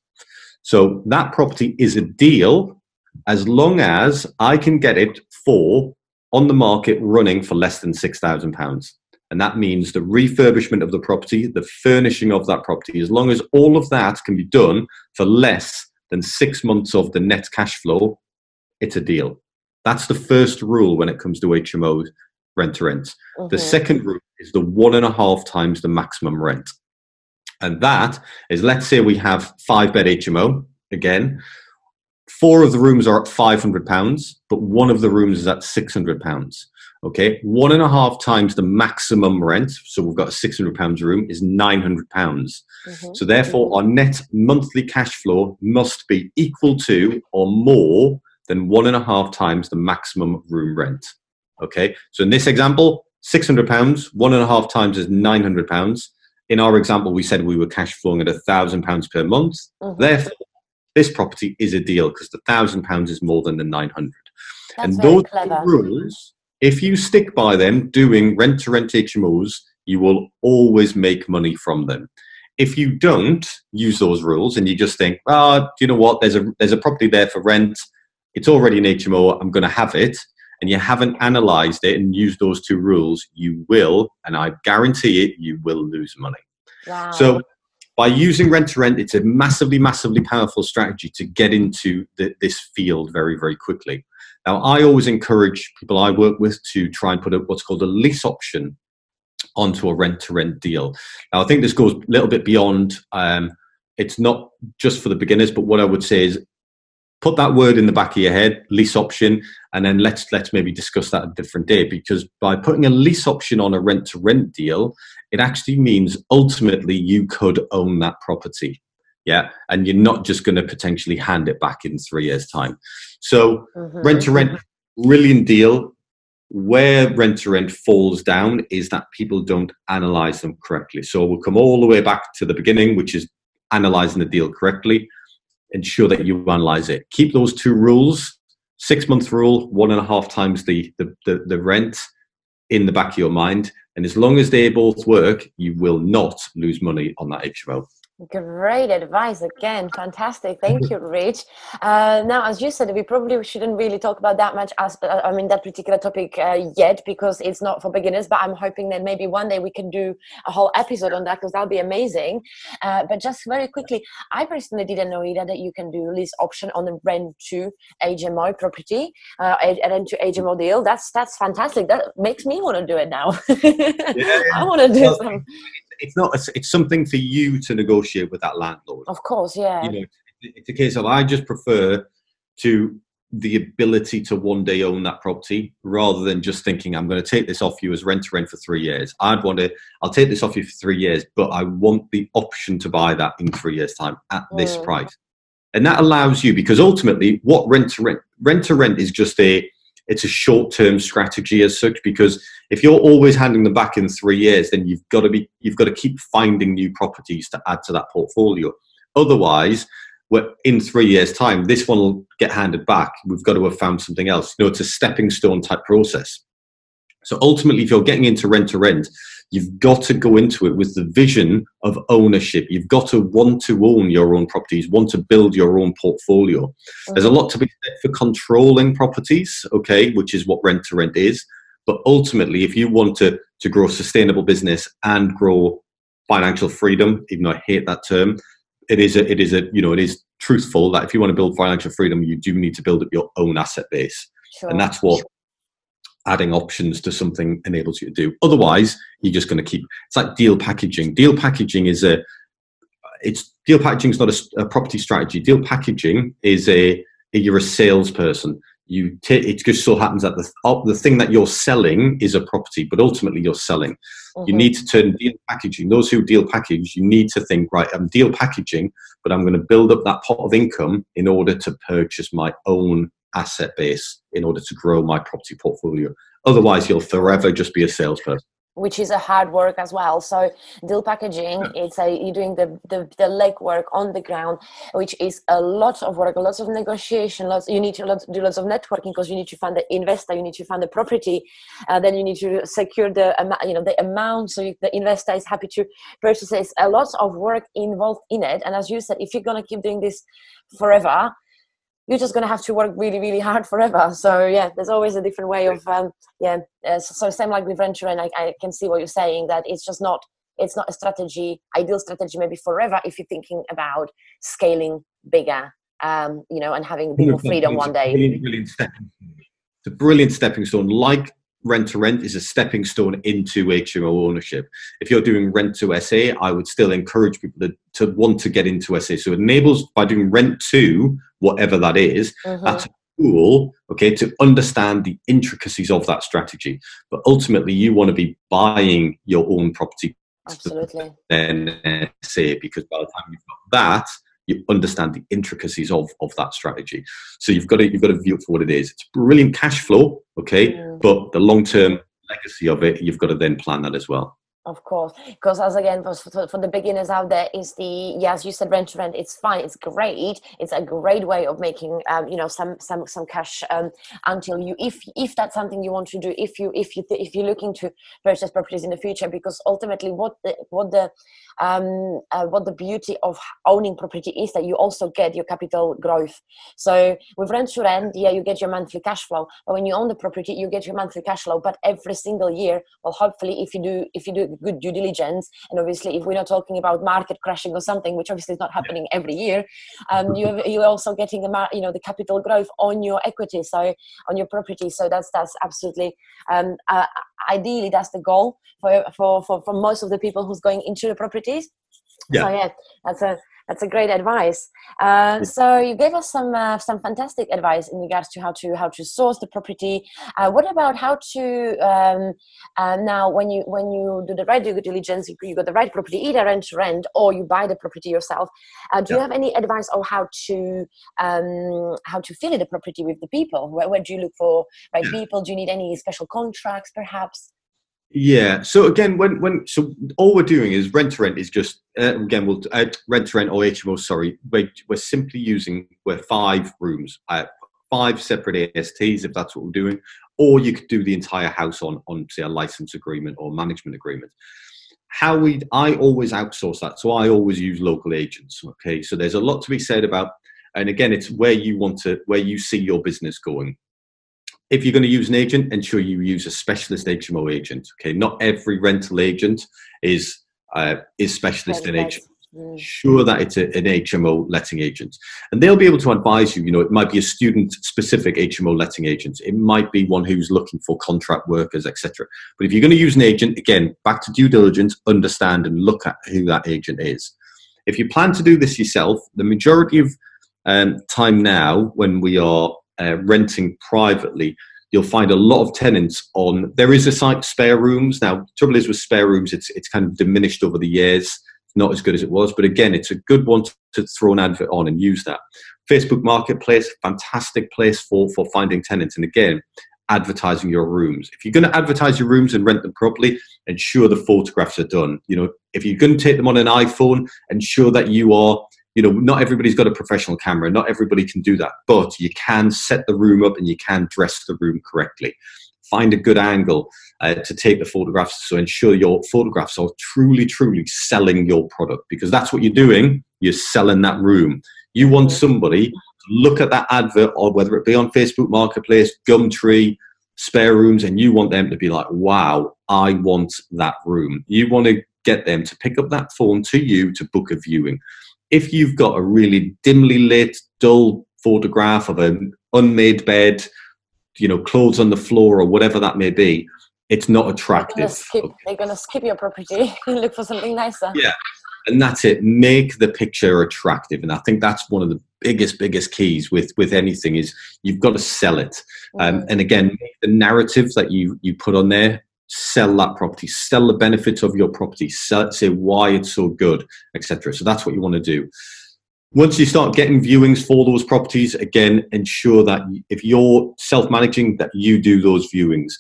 So that property is a deal as long as I can get it for on the market running for less than six thousand pounds. And that means the refurbishment of the property, the furnishing of that property, as long as all of that can be done for less than six months of the net cash flow, it's a deal. That's the first rule when it comes to HMOs rent to rent. Mm-hmm. The second rule is the one and a half times the maximum rent. And that is, let's say we have five bed HMO again. four of the rooms are at 500 pounds, but one of the rooms is at 600 pounds. Okay, one and a half times the maximum rent. So we've got a 600 pounds room is 900 pounds. Mm-hmm. So therefore, our net monthly cash flow must be equal to or more than one and a half times the maximum room rent. Okay, so in this example, 600 pounds, one and a half times is 900 pounds. In our example, we said we were cash flowing at a thousand pounds per month. Mm-hmm. Therefore, this property is a deal because the thousand pounds is more than the 900. That's and those rules if you stick by them doing rent to rent HMOs, you will always make money from them. If you don't use those rules and you just think, ah, oh, do you know what? There's a there's a property there for rent. It's already an HMO. I'm going to have it. And you haven't analysed it and used those two rules, you will, and I guarantee it, you will lose money. Wow. So by using rent to rent, it's a massively, massively powerful strategy to get into the, this field very, very quickly. Now, I always encourage people I work with to try and put a, what's called a lease option onto a rent to rent deal. Now, I think this goes a little bit beyond, um, it's not just for the beginners, but what I would say is put that word in the back of your head, lease option, and then let's let's maybe discuss that a different day. Because by putting a lease option on a rent to rent deal, it actually means ultimately you could own that property yeah and you're not just going to potentially hand it back in three years time so mm-hmm. rent to rent brilliant deal. Where rent to rent falls down is that people don't analyze them correctly. So we'll come all the way back to the beginning which is analyzing the deal correctly ensure that you analyze it. Keep those two rules six month rule one and a half times the, the, the, the rent in the back of your mind. And as long as they both work you will not lose money on that hmo Great advice again. Fantastic. Thank you, Rich. Uh, now, as you said, we probably shouldn't really talk about that much as uh, I mean that particular topic uh, yet because it's not for beginners. But I'm hoping that maybe one day we can do a whole episode on that because that'll be amazing. Uh, but just very quickly, I personally didn't know either that you can do lease option on the rent to HMO property, uh, rent to HMO deal. That's that's fantastic. That makes me want to do it now. yeah, I want to do well, some it's not a, it's something for you to negotiate with that landlord. Of course yeah. You know it's a case of i just prefer to the ability to one day own that property rather than just thinking i'm going to take this off you as rent to rent for three years. I'd want to i'll take this off you for three years but i want the option to buy that in three years time at this mm. price. And that allows you because ultimately what rent to rent? Rent to rent is just a it's a short term strategy as such because if you're always handing them back in three years, then you've got to be you've got to keep finding new properties to add to that portfolio. Otherwise, in three years' time, this one will get handed back. We've got to have found something else. You know, it's a stepping stone type process. So ultimately, if you're getting into rent to rent, you've got to go into it with the vision of ownership. You've got to want to own your own properties, want to build your own portfolio. Mm-hmm. There's a lot to be said for controlling properties, okay, which is what rent to rent is. But ultimately, if you want to, to grow sustainable business and grow financial freedom, even though I hate that term, it is a, it is a, you know, it is truthful that if you want to build financial freedom, you do need to build up your own asset base. Sure. And that's what adding options to something enables you to do. Otherwise, you're just going to keep. It's like deal packaging. Deal packaging is a. It's deal packaging is not a, a property strategy. Deal packaging is a, a you're a salesperson. You t- it just so happens that the the thing that you're selling is a property, but ultimately you're selling. Mm-hmm. You need to turn deal packaging. Those who deal package, you need to think right. I'm deal packaging, but I'm going to build up that pot of income in order to purchase my own asset base in order to grow my property portfolio. Otherwise, you'll forever just be a salesperson. Which is a hard work as well. So deal packaging, it's a you're doing the the, the legwork on the ground, which is a lot of work, lots of negotiation. Lots you need to do lots of networking because you need to find the investor, you need to find the property, uh, then you need to secure the you know the amount so you, the investor is happy to purchase. It's a lot of work involved in it, and as you said, if you're gonna keep doing this forever, you're just going to have to work really really hard forever. So yeah there's always a different way of um, yeah uh, so same like with venture and I, I can see what you're saying that it's just not it's not a strategy ideal strategy maybe forever if you're thinking about scaling bigger um, you know and having a bit more freedom one day. brilliant, brilliant stepping it's a brilliant stepping stone like rent to rent is a stepping stone into HMO ownership. If you're doing rent to SA, I would still encourage people to, to want to get into SA. So it enables by doing rent to whatever that is, mm-hmm. that's a tool, okay, to understand the intricacies of that strategy. But ultimately, you want to be buying your own property. Absolutely. Then say because by the time you've got that, you understand the intricacies of, of that strategy. So you've got to you've got to view it for what it is. It's brilliant cash flow, okay, mm. but the long term legacy of it, you've got to then plan that as well of course because as again for, for, the beginners out there is the yes, you said rent to rent it's fine it's great it's a great way of making um, you know some some some cash um, until you if if that's something you want to do if you if you if you're looking to purchase properties in the future because ultimately what the what the um, uh, what the beauty of owning property is that you also get your capital growth. So with rent to rent yeah you get your monthly cash flow but when you own the property you get your monthly cash flow but every single year well hopefully if you do if you do good due diligence and obviously if we're not talking about market crashing or something which obviously is not happening every year um, you you're also getting the you know the capital growth on your equity so on your property so that's that's absolutely um, uh, ideally that's the goal for, for for for most of the people who's going into the properties yeah. so yeah that's a that's a great advice. Uh, so you gave us some uh, some fantastic advice in regards to how to how to source the property. Uh, what about how to um, uh, now when you when you do the right due diligence, you, got the right property, either rent to rent or you buy the property yourself. Uh, do yeah. you have any advice on how to um, how to fill the property with the people? Where, where do you look for right people? Do you need any special contracts, perhaps? Yeah. So again, when when so all we're doing is rent to rent is just uh, again we'll uh, rent to rent or HMO. Sorry, we're, we're simply using we're five rooms, uh, five separate ASTs if that's what we're doing, or you could do the entire house on on say a license agreement or management agreement. How we I always outsource that, so I always use local agents. Okay, so there's a lot to be said about, and again, it's where you want to where you see your business going if you're going to use an agent, ensure you use a specialist HMO agent. Okay, not every rental agent is uh, is specialist in HMO. Mm. Sure that it's a, an HMO letting agent, and they'll be able to advise you. You know, it might be a student-specific HMO letting agent. It might be one who's looking for contract workers, etc. But if you're going to use an agent, again, back to due diligence, understand and look at who that agent is. If you plan to do this yourself, the majority of um, time now, when we are uh, renting privately, you'll find a lot of tenants on. There is a site spare rooms now. Trouble is with spare rooms, it's it's kind of diminished over the years. Not as good as it was, but again, it's a good one to, to throw an advert on and use that. Facebook Marketplace, fantastic place for for finding tenants, and again, advertising your rooms. If you're going to advertise your rooms and rent them properly, ensure the photographs are done. You know, if you're going to take them on an iPhone, ensure that you are you know, not everybody's got a professional camera. Not everybody can do that, but you can set the room up and you can dress the room correctly. Find a good angle uh, to take the photographs. So ensure your photographs are truly, truly selling your product because that's what you're doing. You're selling that room. You want somebody to look at that advert or whether it be on Facebook Marketplace, Gumtree, spare rooms, and you want them to be like, wow, I want that room. You want to get them to pick up that phone to you to book a viewing if you've got a really dimly lit, dull photograph of an unmade bed, you know, clothes on the floor or whatever that may be, it's not attractive. They're going to skip, your property and look for something nicer. Yeah. And that's it. Make the picture attractive. And I think that's one of the biggest, biggest keys with, with anything is you've got to sell it. Um, mm-hmm. Um, and again, the narrative that you, you put on there sell that property, sell the benefits of your property, sell, say why it's so good, etc. So that's what you want to do. Once you start getting viewings for those properties, again, ensure that if you're self-managing, that you do those viewings.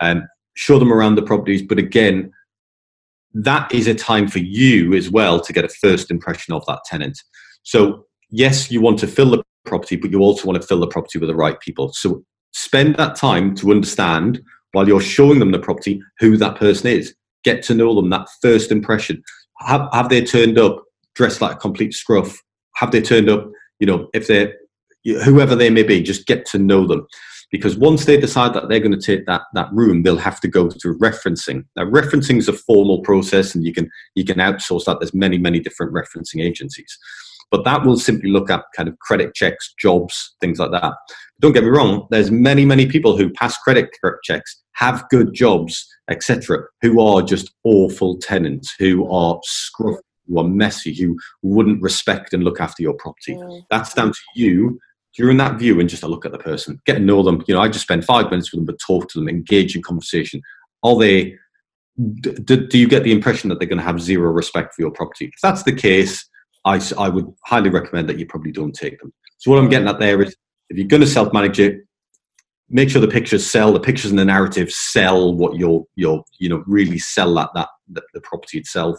and um, show them around the properties, but again, that is a time for you as well to get a first impression of that tenant. So yes, you want to fill the property, but you also want to fill the property with the right people. So spend that time to understand while you're showing them the property who that person is. Get to know them, that first impression. Have, have they turned up dressed like a complete scruff? Have they turned up, you know, if they're whoever they may be, just get to know them. Because once they decide that they're going to take that, that room, they'll have to go through referencing. Now, referencing is a formal process, and you can you can outsource that. There's many many different referencing agencies, but that will simply look at kind of credit checks, jobs, things like that. Don't get me wrong. There's many many people who pass credit checks have good jobs, etc., who are just awful tenants, who are scruffy, who are messy, who wouldn't respect and look after your property. Mm. That's down to you during that view and just a look at the person, get to know them. You know, I just spend five minutes with them, but talk to them, engage in conversation. Are they? Do, do you get the impression that they're going to have zero respect for your property? If that's the case, I, I would highly recommend that you probably don't take them. So what I'm getting at there is, if you're going to self-manage it, make sure the pictures sell. The pictures and the narrative sell what you're you're you know really sell that that the, the property itself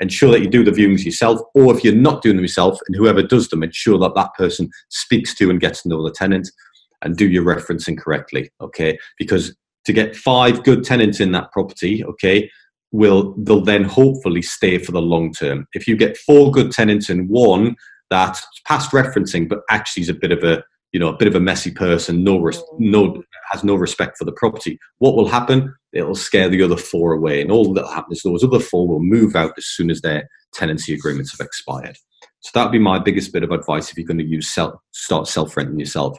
ensure that you do the viewings yourself, or if you're not doing them yourself, and whoever does them, ensure that that person speaks to and gets to know the tenant and do your referencing correctly, okay? Because to get five good tenants in that property, okay, will they'll then hopefully stay for the long term. If you get four good tenants and one that's past referencing, but actually is a bit of a you know a bit of a messy person, no res- no has no respect for the property. What will happen? It'll scare the other four away, and all that'll happen is those other four will move out as soon as their tenancy agreements have expired. So that would be my biggest bit of advice if you're going to use self, start self renting yourself.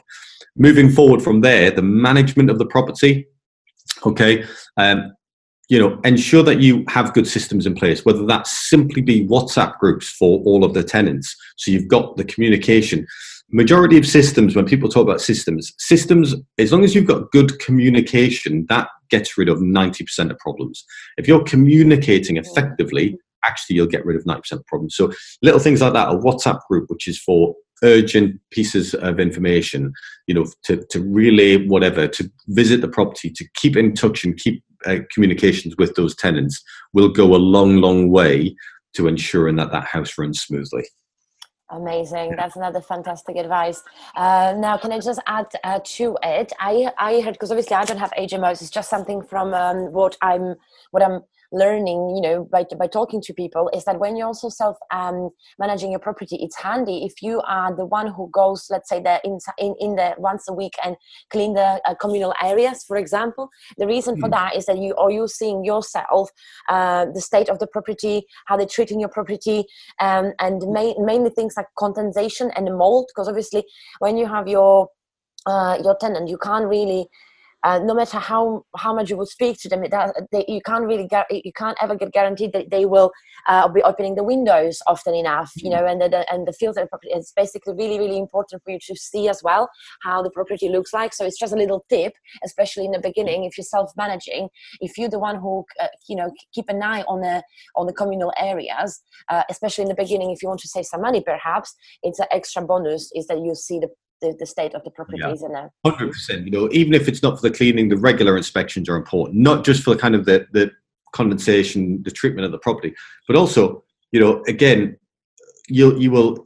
Moving forward from there, the management of the property. Okay, um, you know, ensure that you have good systems in place, whether that simply be WhatsApp groups for all of the tenants. So you've got the communication majority of systems when people talk about systems systems as long as you've got good communication that gets rid of 90% of problems. If you're communicating effectively actually you'll get rid of 90% of problems. So little things like that a whatsapp group which is for urgent pieces of information you know to, to relay whatever to visit the property to keep in touch and keep uh, communications with those tenants will go a long long way to ensuring that that house runs smoothly Amazing. That's another fantastic advice. Uh, now, can I just add uh, to it? I I heard because obviously I don't have HMOs. It's just something from um, what I'm what I'm learning you know by, by talking to people is that when you're also self um, managing your property it's handy if you are the one who goes let's say the in, in, in the once a week and clean the uh, communal areas for example the reason for hmm. that is that you are you seeing yourself uh, the state of the property how they're treating your property um, and mainly things like condensation and mold because obviously when you have your uh, your tenant you can't really uh, no matter how how much you will speak to them, does, they, you can't really get, you can't ever get guaranteed that they will uh, be opening the windows often enough, you know, and the, and the filter property is basically really really important for you to see as well how the property looks like. So it's just a little tip, especially in the beginning, if you're self managing, if you're the one who uh, you know keep an eye on the on the communal areas, uh, especially in the beginning, if you want to save some money, perhaps it's an extra bonus is that you see the the, the state of the properties yeah. in there. Hundred percent. You know, even if it's not for the cleaning, the regular inspections are important. Not just for the kind of the the condensation, the treatment of the property, but also, you know, again, you you will.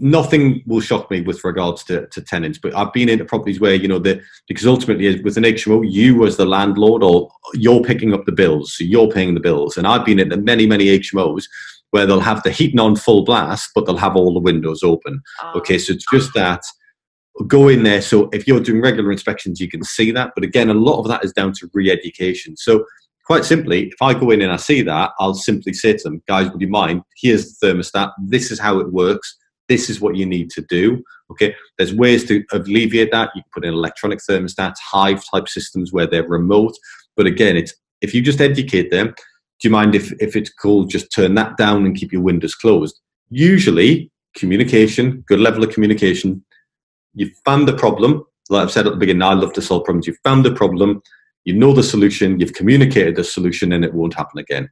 Nothing will shock me with regards to, to tenants, but I've been into properties where you know that because ultimately with an HMO, you as the landlord or you're picking up the bills, so you're paying the bills. And I've been into many many HMOs where they'll have the heating on full blast, but they'll have all the windows open. Oh. Okay, so it's just that go in there. So if you're doing regular inspections, you can see that. But again, a lot of that is down to re-education. So quite simply, if I go in and I see that, I'll simply say to them, guys, would you mind? Here's the thermostat. This is how it works. This is what you need to do. Okay. There's ways to alleviate that. You can put in electronic thermostats, hive type systems where they're remote. But again, it's if you just educate them, do you mind if, if it's cool, just turn that down and keep your windows closed? Usually, communication, good level of communication, you've found the problem. Like I've said at the beginning, I love to solve problems. You've found the problem, you know the solution, you've communicated the solution, and it won't happen again.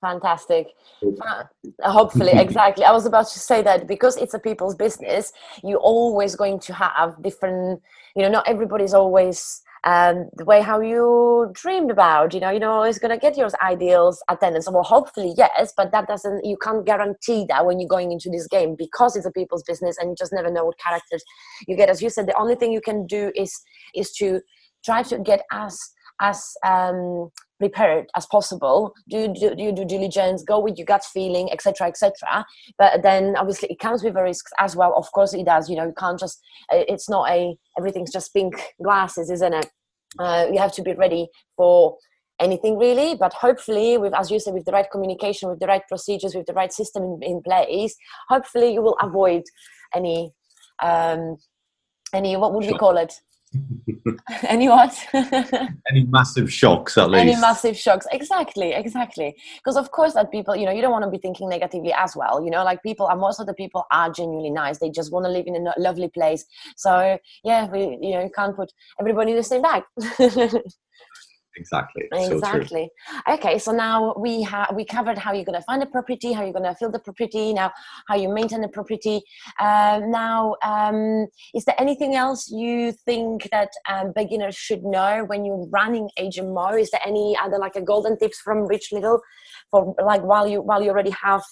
Fantastic. Uh, hopefully, exactly. I was about to say that because it's a people's business, you're always going to have different, you know, not everybody's always um, the way how you dreamed about you know you know is going to get your ideals attendance. Well hopefully yes but that doesn't you can't guarantee that when you're going into this game because it's a people's business and you just never know what characters you get. As you said the only thing you can do is is to try to get as as um, prepared as possible do, do, do due diligence go with your gut feeling etc etc but then obviously it comes with risks as well. Of course it does you know you can't just it's not a everything's just pink glasses isn't it? Uh, you have to be ready for anything really. But hopefully with as you said with the right communication with the right procedures with the right system in, in place hopefully you will avoid any um any what would we call it any what? Any massive shocks at least. any massive shocks. Exactly exactly. Because of course that people you know you don't want to be thinking negatively as well you know like people are most of the people are genuinely nice. They just want to live in a lovely place. So yeah we you know you can't put everybody in the same bag exactly. Exactly. So okay so now we have we covered how you're going to find a property how you're going to fill the property now how you maintain the property. Um, now um, is there anything else you think that um, beginners should know when you're running HMO is there any other like a golden tips from rich little for like while you while you already have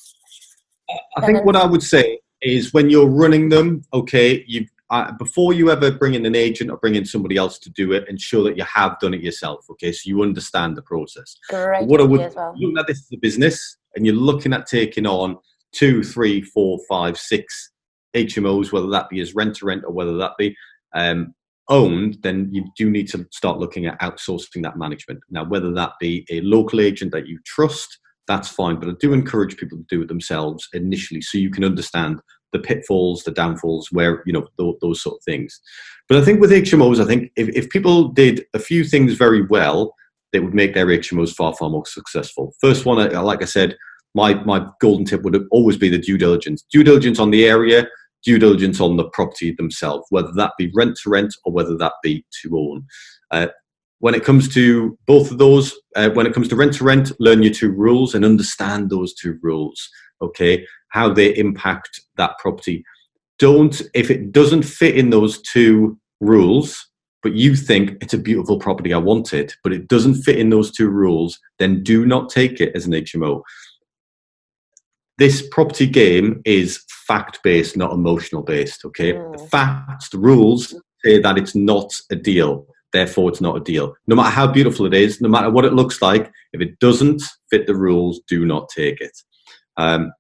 i think what i would say is when you're running them okay you've uh, before you ever bring in an agent or bring in somebody else to do it, ensure that you have done it yourself. Okay, so you understand the process. Great. What I would well. looking at this as a business, and you're looking at taking on two, three, four, five, six HMOs, whether that be as rent to rent or whether that be um, owned, then you do need to start looking at outsourcing that management. Now, whether that be a local agent that you trust, that's fine. But I do encourage people to do it themselves initially so you can understand the pitfalls, the downfalls, where you know those, those sort of things. But I think with HMOs, I think if, if people did a few things very well, they would make their HMOs far far more successful. First one, like I said, my my golden tip would always be the due diligence. Due diligence on the area, due diligence on the property themselves, whether that be rent to rent or whether that be to own. Uh, when it comes to both of those, uh, when it comes to rent to rent, learn your two rules and understand those two rules. Okay, how they impact that property. Don't, if it doesn't fit in those two rules, but you think it's a beautiful property, I want it, but it doesn't fit in those two rules, then do not take it as an HMO. This property game is fact based, not emotional based. Okay, mm. the facts, the rules say that it's not a deal, therefore it's not a deal. No matter how beautiful it is, no matter what it looks like, if it doesn't fit the rules, do not take it. Um,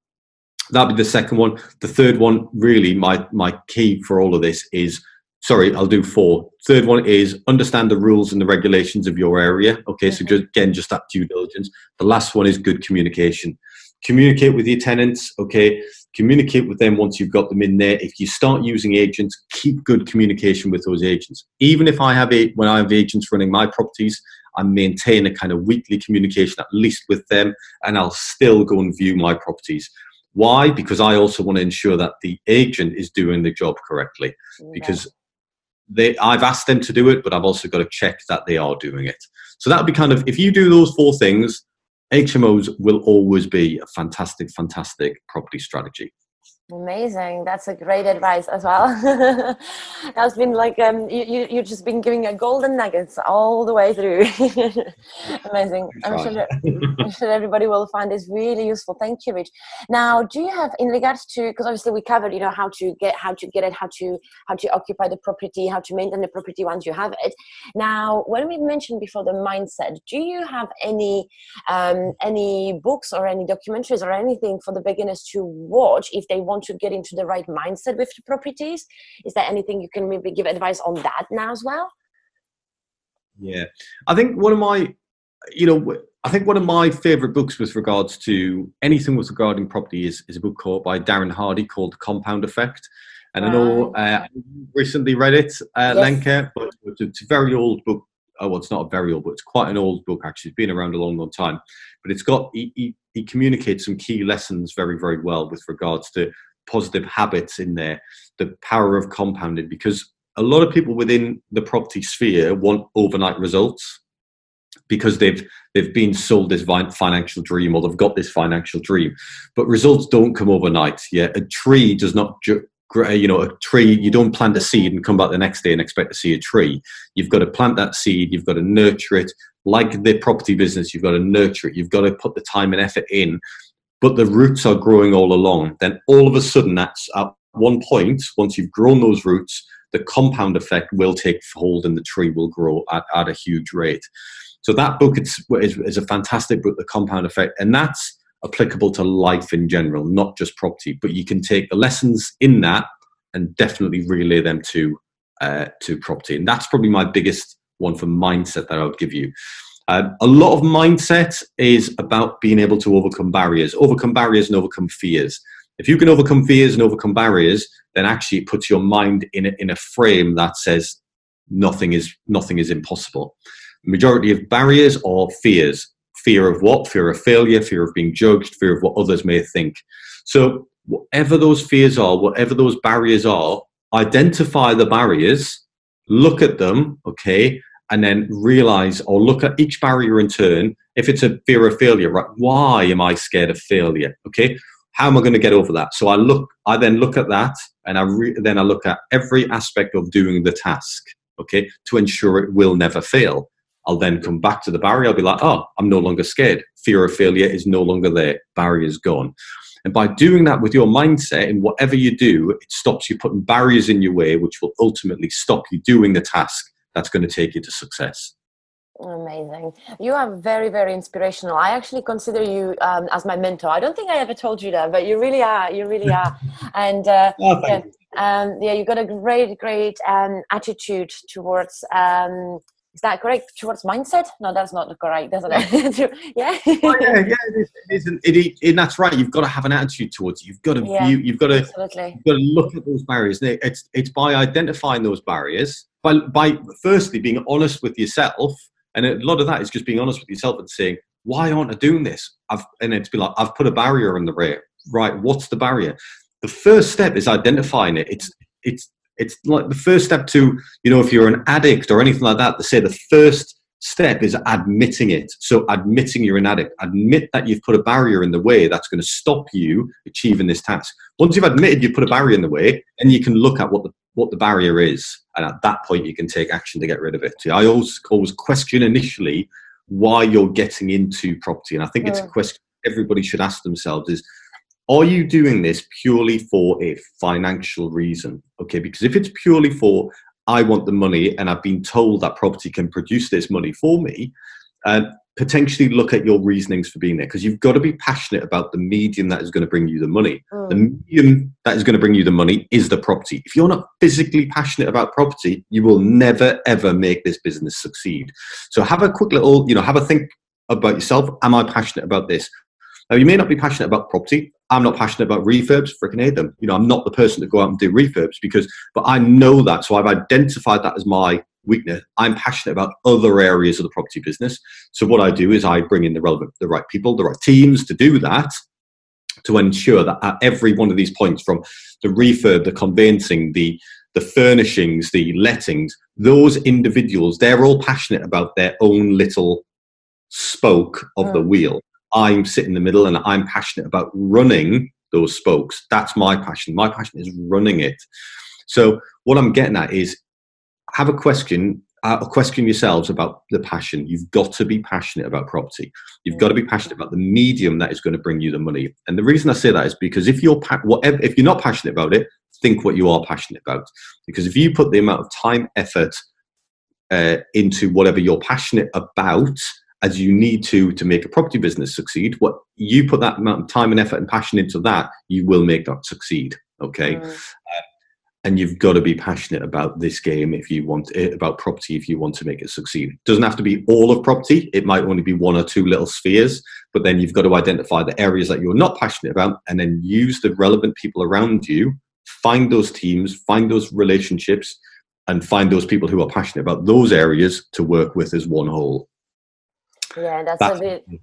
that'd be the second one. The third one, really, my my key for all of this is sorry, I'll do four. Third one is understand the rules and the regulations of your area. Okay, so just, again, just that due diligence. The last one is good communication. Communicate with your tenants. Okay, communicate with them once you've got them in there. If you start using agents, keep good communication with those agents. Even if I have a when I have agents running my properties, I maintain a kind of weekly communication at least with them, and I'll still go and view my properties. Why? Because I also want to ensure that the agent is doing the job correctly. Yeah. Because they, I've asked them to do it, but I've also got to check that they are doing it. So that would be kind of if you do those four things, HMOs will always be a fantastic, fantastic property strategy. Amazing. That's a great advice as well. That's been like um, you, you you've just been giving a golden nuggets all the way through. Amazing. I'm sure, I'm sure everybody will find this really useful. Thank you, Rich. Now, do you have in regards to because obviously we covered you know how to get how to get it, how to how to occupy the property, how to maintain the property once you have it. Now, when we mentioned before the mindset, do you have any um, any books or any documentaries or anything for the beginners to watch if they want to get into the right mindset with the properties is there anything you can maybe give advice on that now as well yeah i think one of my you know i think one of my favorite books with regards to anything with regarding property is, is a book called by darren hardy called the compound effect and I know uh, I recently read it, uh, yes. Lenka, but it's a very old book oh, well, it's not a very old book. It's quite an old book, actually. It's been around a long, long time. But it's got, he, he, he communicates some key lessons very, very well with regards to positive habits in there, the power of compounding, because a lot of people within the property sphere want overnight results because they've they've been sold this financial dream or they've got this financial dream. But results don't come overnight. Yeah a tree does not ju- uh, you know a tree you don't plant a seed and come back the next day and expect to see a tree. You've got to plant that seed you've got to nurture it. Like the property business you've got to nurture it. You've got to put the time and effort in but the roots are growing all along then all of a sudden that's at one point once you've grown those roots the compound effect will take hold and the tree will grow at, at a huge rate so that book is, is, is a fantastic book the compound effect and that's applicable to life in general, not just property. But you can take the lessons in that and definitely relay them to uh, to property. And that's probably my biggest one for mindset that I would give you. Uh, a lot of mindset is about being able to overcome barriers, overcome barriers and overcome fears. If you can overcome fears and overcome barriers, then actually it puts your mind in a, in a frame that says, nothing is nothing is impossible. The majority of barriers are fears. Fear of what? Fear of failure, fear of being judged, fear of what others may think. So whatever those fears are, whatever those barriers are, identify the barriers, look at them, okay, and then realize or look at each barrier in turn. If it's a fear of failure, right? Why am I scared of failure? Okay, how am I going to get over that? So I look, I then look at that, and I re- then I look at every aspect of doing the task, okay, to ensure it will never fail. I'll then come back to the barrier. I'll be like, oh, I'm no longer scared. Fear of failure is no longer there. Barrier's gone. And by doing that with your mindset in whatever you do, it stops you putting barriers in your way, which will ultimately stop you doing the task that's going to take you to success. Amazing. You are very, very inspirational. I actually consider you um, as my mentor. I don't think I ever told you that, but you really are. You really are. And uh, oh, yeah, you. Um, yeah, you've got a great, great um, attitude towards um, is that correct towards mindset? No, that's not correct, doesn't it? yeah. oh, yeah, yeah, it is. It is it, it, that's right. You've got to have an attitude towards it. You've got to yeah, view. You've got to. Absolutely. You've got to look at those barriers. It's it's by identifying those barriers. By by firstly being honest with yourself, and a lot of that is just being honest with yourself and saying, "Why aren't I doing this?" I've and it's be like, "I've put a barrier in the way." Right. What's the barrier? The first step is identifying it. It's it's it's like the first step to you know if you're an addict or anything like that they say the first step is admitting it so admitting you're an addict admit that you've put a barrier in the way that's going to stop you achieving this task once you've admitted you've put a barrier in the way and you can look at what the what the barrier is and at that point you can take action to get rid of it so i always always question initially why you're getting into property and i think it's a question everybody should ask themselves is are you doing this purely for a financial reason? Okay, because if it's purely for I want the money and I've been told that property can produce this money for me, uh, potentially look at your reasonings for being there because you've got to be passionate about the medium that is going to bring you the money. Mm. The medium that is going to bring you the money is the property. If you're not physically passionate about property, you will never ever make this business succeed. So have a quick little, you know, have a think about yourself. Am I passionate about this? Now, you may not be passionate about property. I'm not passionate about refurbs, freaking hate them. You know, I'm not the person to go out and do refurbs because, but I know that. So I've identified that as my weakness. I'm passionate about other areas of the property business. So what I do is I bring in the relevant, the right people, the right teams to do that to ensure that at every one of these points from the refurb, the conveyancing, the, the furnishings, the lettings, those individuals, they're all passionate about their own little spoke of the hmm. wheel. I'm sitting in the middle and I'm passionate about running those spokes. That's my passion. My passion is running it. So what I'm getting at is have a question, uh, question yourselves about the passion. You've got to be passionate about property. You've got to be passionate about the medium that is going to bring you the money. And the reason I say that is because if you're pa- whatever, if you're not passionate about it, think what you are passionate about. Because if you put the amount of time, effort uh, into whatever you're passionate about, as you need to to make a property business succeed what you put that amount of time and effort and passion into that you will make that succeed okay mm. uh, and you've got to be passionate about this game if you want it, eh, about property if you want to make it succeed. It doesn't have to be all of property. It might only be one or two little spheres but then you've got to identify the areas that you're not passionate about and then use the relevant people around you find those teams find those relationships and find those people who are passionate about those areas to work with as one whole yeah that's, that's a really,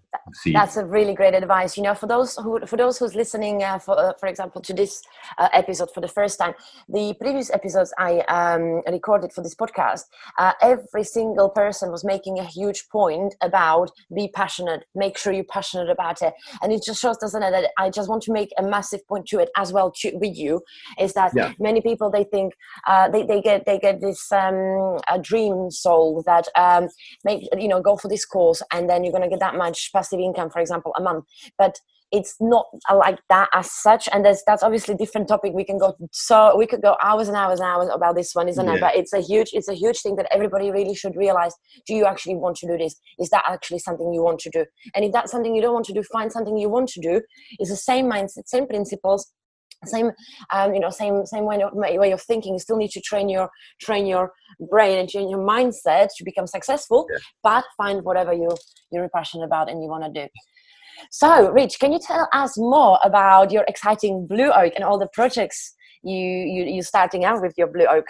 that's a really great advice. You know for those who for those who's listening uh, for uh, for example to this uh, episode for the first time the previous episodes i um, recorded for this podcast uh, every single person was making a huge point about be passionate make sure you're passionate about it. And it just shows doesn't it that i just want to make a massive point to it as well to, with you is that yeah. many people they think uh, they, they get they get this um, a dream soul that um, make you know go for this course and and then you're going to get that much passive income for example a month. But it's not uh, like that as such and there's that's obviously a different topic. We can go so we could go hours and hours and hours about this one isn't yeah. it but it's a huge it's a huge thing that everybody really should realize. Do you actually want to do this? Is that actually something you want to do? And if that's something you don't want to do find something you want to do. It's the same mindset same principles same um, you know same same way of, way of thinking you still need to train your train your brain and train your mindset to become successful yeah. but find whatever you you're passionate about and you want to do so rich can you tell us more about your exciting blue oak and all the projects you, you you're starting out with your blue oak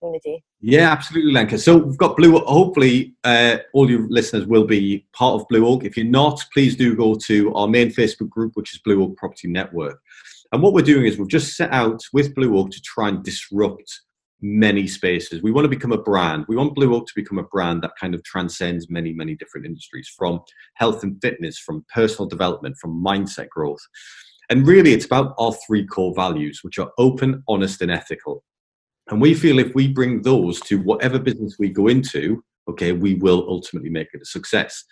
community. Yeah, absolutely, Lenka. So we've got Blue. Hopefully, uh, all your listeners will be part of Blue Oak. If you're not, please do go to our main Facebook group, which is Blue Oak Property Network. And what we're doing is we've just set out with Blue Oak to try and disrupt many spaces. We want to become a brand. We want Blue Oak to become a brand that kind of transcends many, many different industries from health and fitness, from personal development, from mindset growth. And really, it's about our three core values, which are open, honest, and ethical. And we feel if we bring those to whatever business we go into, okay, we will ultimately make it a success.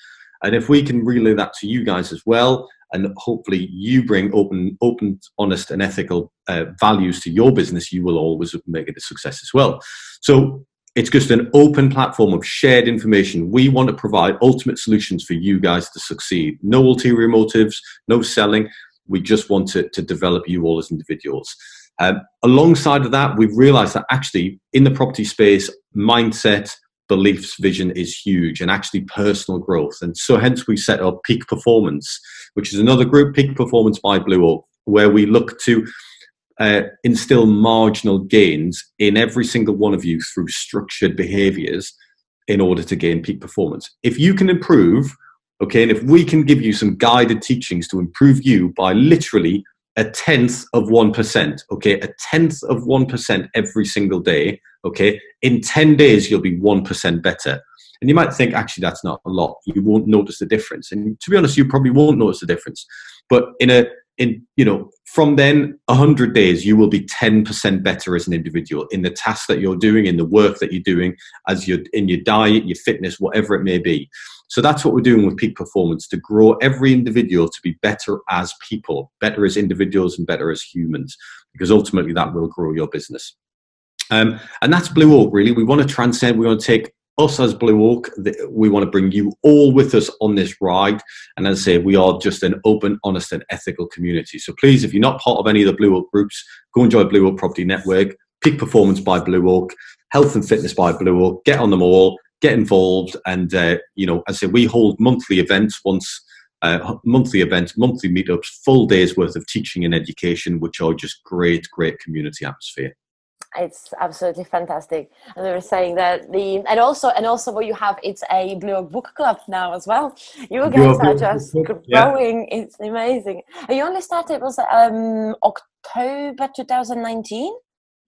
And if we can relay that to you guys as well, and hopefully you bring open, open, honest, and ethical uh, values to your business, you will always make it a success as well. So it's just an open platform of shared information. We want to provide ultimate solutions for you guys to succeed. No ulterior motives, no selling. We just want to, to develop you all as individuals. Um, alongside of that, we've realized that actually in the property space, mindset, beliefs, vision is huge and actually personal growth. And so hence we set up Peak Performance, which is another group, Peak Performance by Blue Oak, where we look to uh, instill marginal gains in every single one of you through structured behaviors in order to gain peak performance. If you can improve, okay, and if we can give you some guided teachings to improve you by literally a tenth of 1%, okay, a tenth of 1% every single day, okay, in 10 days, you'll be 1% better. And you might think, actually, that's not a lot. You won't notice the difference. And to be honest, you probably won't notice the difference. But in a, in, you know, from then 100 days, you will be 10% better as an individual in the task that you're doing, in the work that you're doing, as you're in your diet, your fitness, whatever it may be. So that's what we're doing with peak performance to grow every individual to be better as people, better as individuals, and better as humans, because ultimately that will grow your business. Um, and that's Blue Oak, really. We want to transcend, we want to take us as Blue Oak, we want to bring you all with us on this ride. And as I say, we are just an open, honest, and ethical community. So please, if you're not part of any of the Blue Oak groups, go and join Blue Oak Property Network, Peak Performance by Blue Oak, Health and Fitness by Blue Oak. Get on them all get involved. And, uh, you know, as I say, we hold monthly events once. Uh, monthly events, monthly meetups, full days worth of teaching and education, which are just great, great community atmosphere it's absolutely fantastic and they were saying that the and also and also what you have it's a blue oak book club now as well you guys are just growing yeah. it's amazing and you only started was um october 2019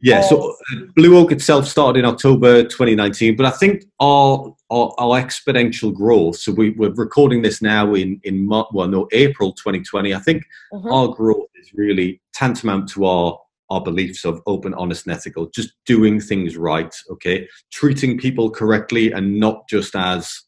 yeah, so uh, Blue Oak itself started in October 2019, but I think our our, our exponential growth. So we, we're recording this now in in well, no April 2020. I think mm-hmm. our growth is really tantamount to our our beliefs of open, honest, and ethical. Just doing things right, okay, treating people correctly, and not just as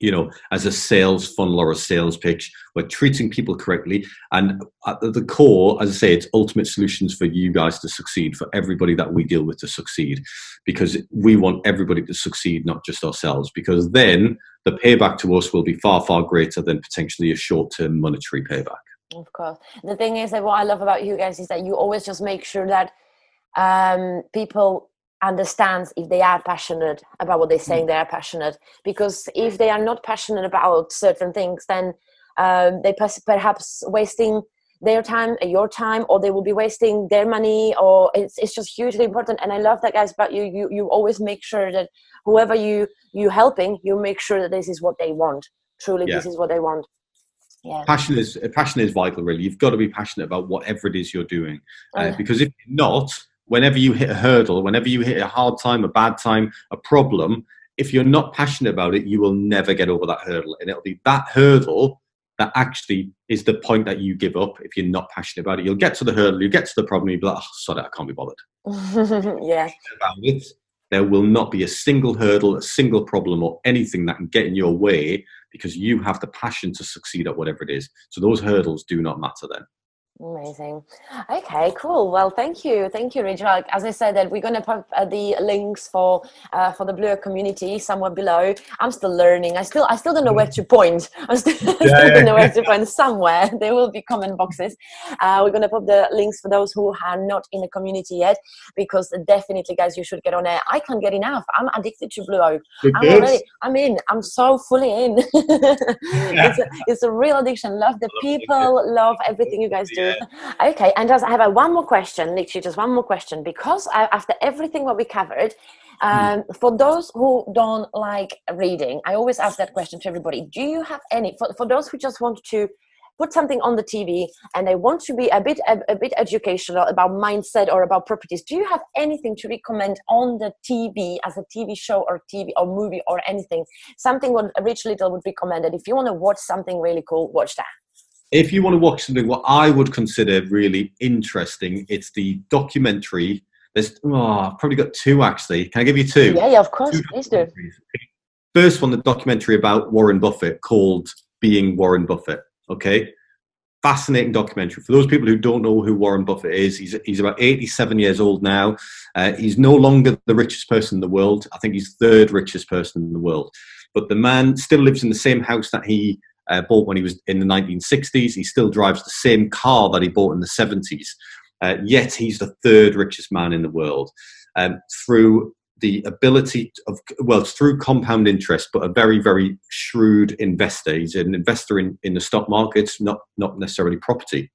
you know, as a sales funnel or a sales pitch. We're treating people correctly. And at the core, as I say, it's ultimate solutions for you guys to succeed, for everybody that we deal with to succeed, because we want everybody to succeed, not just ourselves, because then the payback to us will be far, far greater than potentially a short term monetary payback. Of course. The thing is that what I love about you guys is that you always just make sure that um, people understands if they are passionate about what they're saying mm. they are passionate because if they are not passionate about certain things then um, they perhaps wasting their time your time or they will be wasting their money or it's, it's just hugely important and i love that guys about you you you always make sure that whoever you you're helping you make sure that this is what they want truly yeah. this is what they want yeah. passion is passion is vital really you've got to be passionate about whatever it is you're doing uh, because if you're not whenever you hit a hurdle, whenever you hit a hard time, a bad time, a problem, if you're not passionate about it, you will never get over that hurdle. And it'll be that hurdle that actually is the point that you give up if you're not passionate about it. You'll get to the hurdle, you get to the problem, you'll be like, oh, sorry, I can't be bothered. yeah. It, there will not be a single hurdle, a single problem, or anything that can get in your way because you have the passion to succeed at whatever it is. So those hurdles do not matter then. Amazing. Okay, cool. Well, thank you, thank you, Rich. Like, as I said, that we're gonna put uh, the links for uh, for the Blue community somewhere below. I'm still learning. I still I still don't know where to point. I still, yeah, still don't know where to point. Somewhere there will be comment boxes. Uh, we're gonna put the links for those who are not in the community yet, because definitely, guys, you should get on there. I can't get enough. I'm addicted to Blue Oak. I'm already. I'm in. I'm so fully in. it's, a, it's a real addiction. Love the people. Love everything you guys do Yeah. Okay, and just I have a, one more question, literally just one more question, because I, after everything what we covered, hmm. um, for those who don't like reading, I always ask that question to everybody. Do you have any for, for those who just want to put something on the TV and they want to be a bit a, a, bit educational about mindset or about properties, do you have anything to recommend on the TV as a TV show or TV or movie or anything? Something what Rich Little would recommend. That if you want to watch something really cool, watch that. If you want to watch something what I would consider really interesting, it's the documentary. There's oh, I've probably got two actually. Can I give you two? Yeah, yeah, of course. Please do. First one, the documentary about Warren Buffett called Being Warren Buffett Okay, fascinating documentary. For those people who don't know who Warren Buffett is, he's he's about 87 years old now. Uh, he's no longer the richest person in the world. I think he's third richest person in the world. But the man still lives in the same house that he uh, bought when he was in the 1960s. He still drives the same car that he bought in the 70s. Uh, yet he's the third richest man in the world um, through the ability of well through compound interest but a very very shrewd investor he's an investor in, in the stock markets not not necessarily property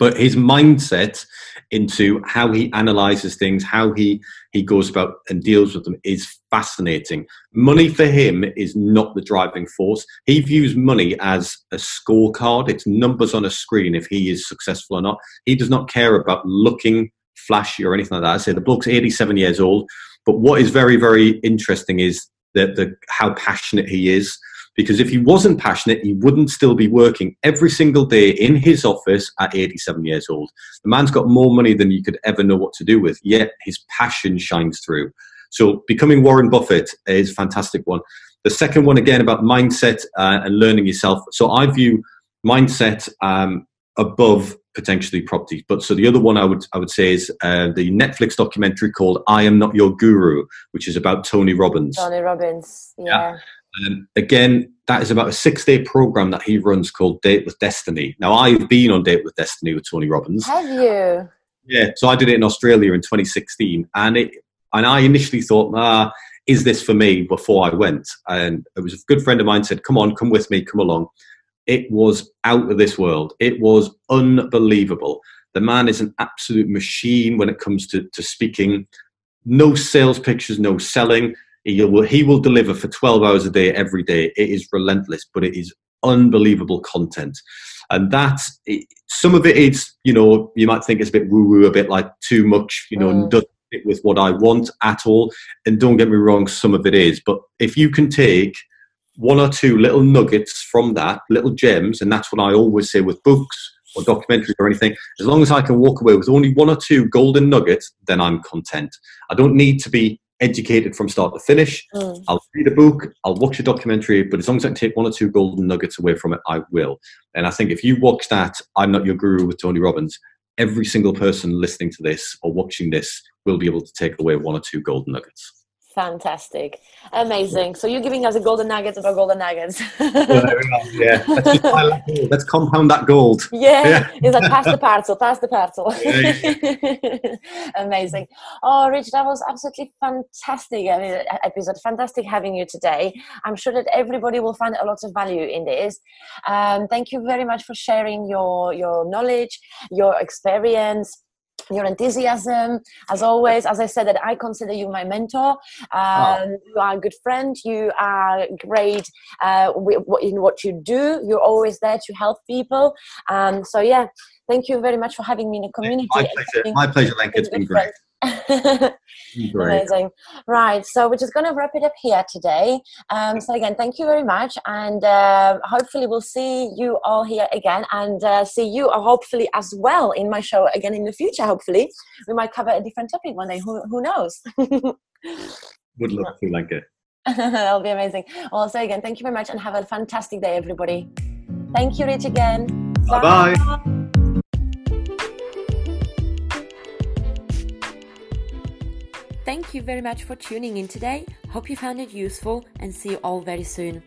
but his mindset into how he analyzes things how he he goes about and deals with them is fascinating. Money for him is not the driving force. He views money as a scorecard. It's numbers on a screen if he is successful or not. He does not care about looking flashy or anything like that. I say the bloke's 87 years old but what is very, very interesting is that the how passionate he is. Because if he wasn't passionate, he wouldn't still be working every single day in his office at 87 years old. The man's got more money than you could ever know what to do with, yet his passion shines through. So becoming Warren Buffett is a fantastic one. The second one, again, about mindset uh, and learning yourself. So I view mindset um, above potentially properties. But so the other one I would I would say is uh, the Netflix documentary called "I Am Not Your Guru," which is about Tony Robbins. Tony Robbins, yeah. yeah. Um, again, that is about a six-day program that he runs called Date with Destiny. Now, I've been on Date with Destiny with Tony Robbins. Have you? Yeah. So I did it in Australia in 2016, and it and I initially thought, ah. Is this for me? Before I went, and it was a good friend of mine said, "Come on, come with me, come along." it was out of this world. It was unbelievable. The man is an absolute machine when it comes to, to speaking. No sales pictures, no selling. He will, he will deliver for 12 hours a day, every day. It is relentless, but it is unbelievable content. And that, some of it is, you know, you might think it's a bit woo woo, a bit like too much, you know, mm. doesn't fit with what I want at all. And don't get me wrong, some of it is. But if you can take one or two little nuggets from that, little gems, and that's what I always say with books or documentaries or anything. As long as I can walk away with only one or two golden nuggets, then I'm content. I don't need to be educated from start to finish. Mm. I'll read a book, I'll watch a documentary, but as long as I can take one or two golden nuggets away from it, I will. And I think if you watch that, I'm Not Your Guru with Tony Robbins, every single person listening to this or watching this will be able to take away one or two golden nuggets. Fantastic. Amazing. So you're giving us a golden nuggets about golden nuggets. yeah, Let's, Let's, compound that gold. Yeah. yeah. It's like pass the parcel, pass the parcel. Yeah. Amazing. Oh, Rich, that was absolutely fantastic I mean, episode. Fantastic having you today. I'm sure that everybody will find a lot of value in this. Um, thank you very much for sharing your, your knowledge, your experience your enthusiasm. As always as i said that i consider you my mentor. Um, oh. you are a good friend. You are great uh, in what you do. You're always there to help people. Um, so yeah thank you very much for having me in the community. my pleasure, my pleasure Lenka. it's been great Amazing. Right. So we're just going to wrap it up here today. Um, so again, thank you very much, and uh, hopefully we'll see you all here again, and uh, see you uh, hopefully as well in my show again in the future. Hopefully, we might cover a different topic one day. Who who knows? Would love to like it. That'll be amazing. Well, so again, thank you very much, and have a fantastic day, everybody. Thank you, Rich, again. Bye bye. Thank you very much for tuning in today. Hope you found it useful and see you all very soon.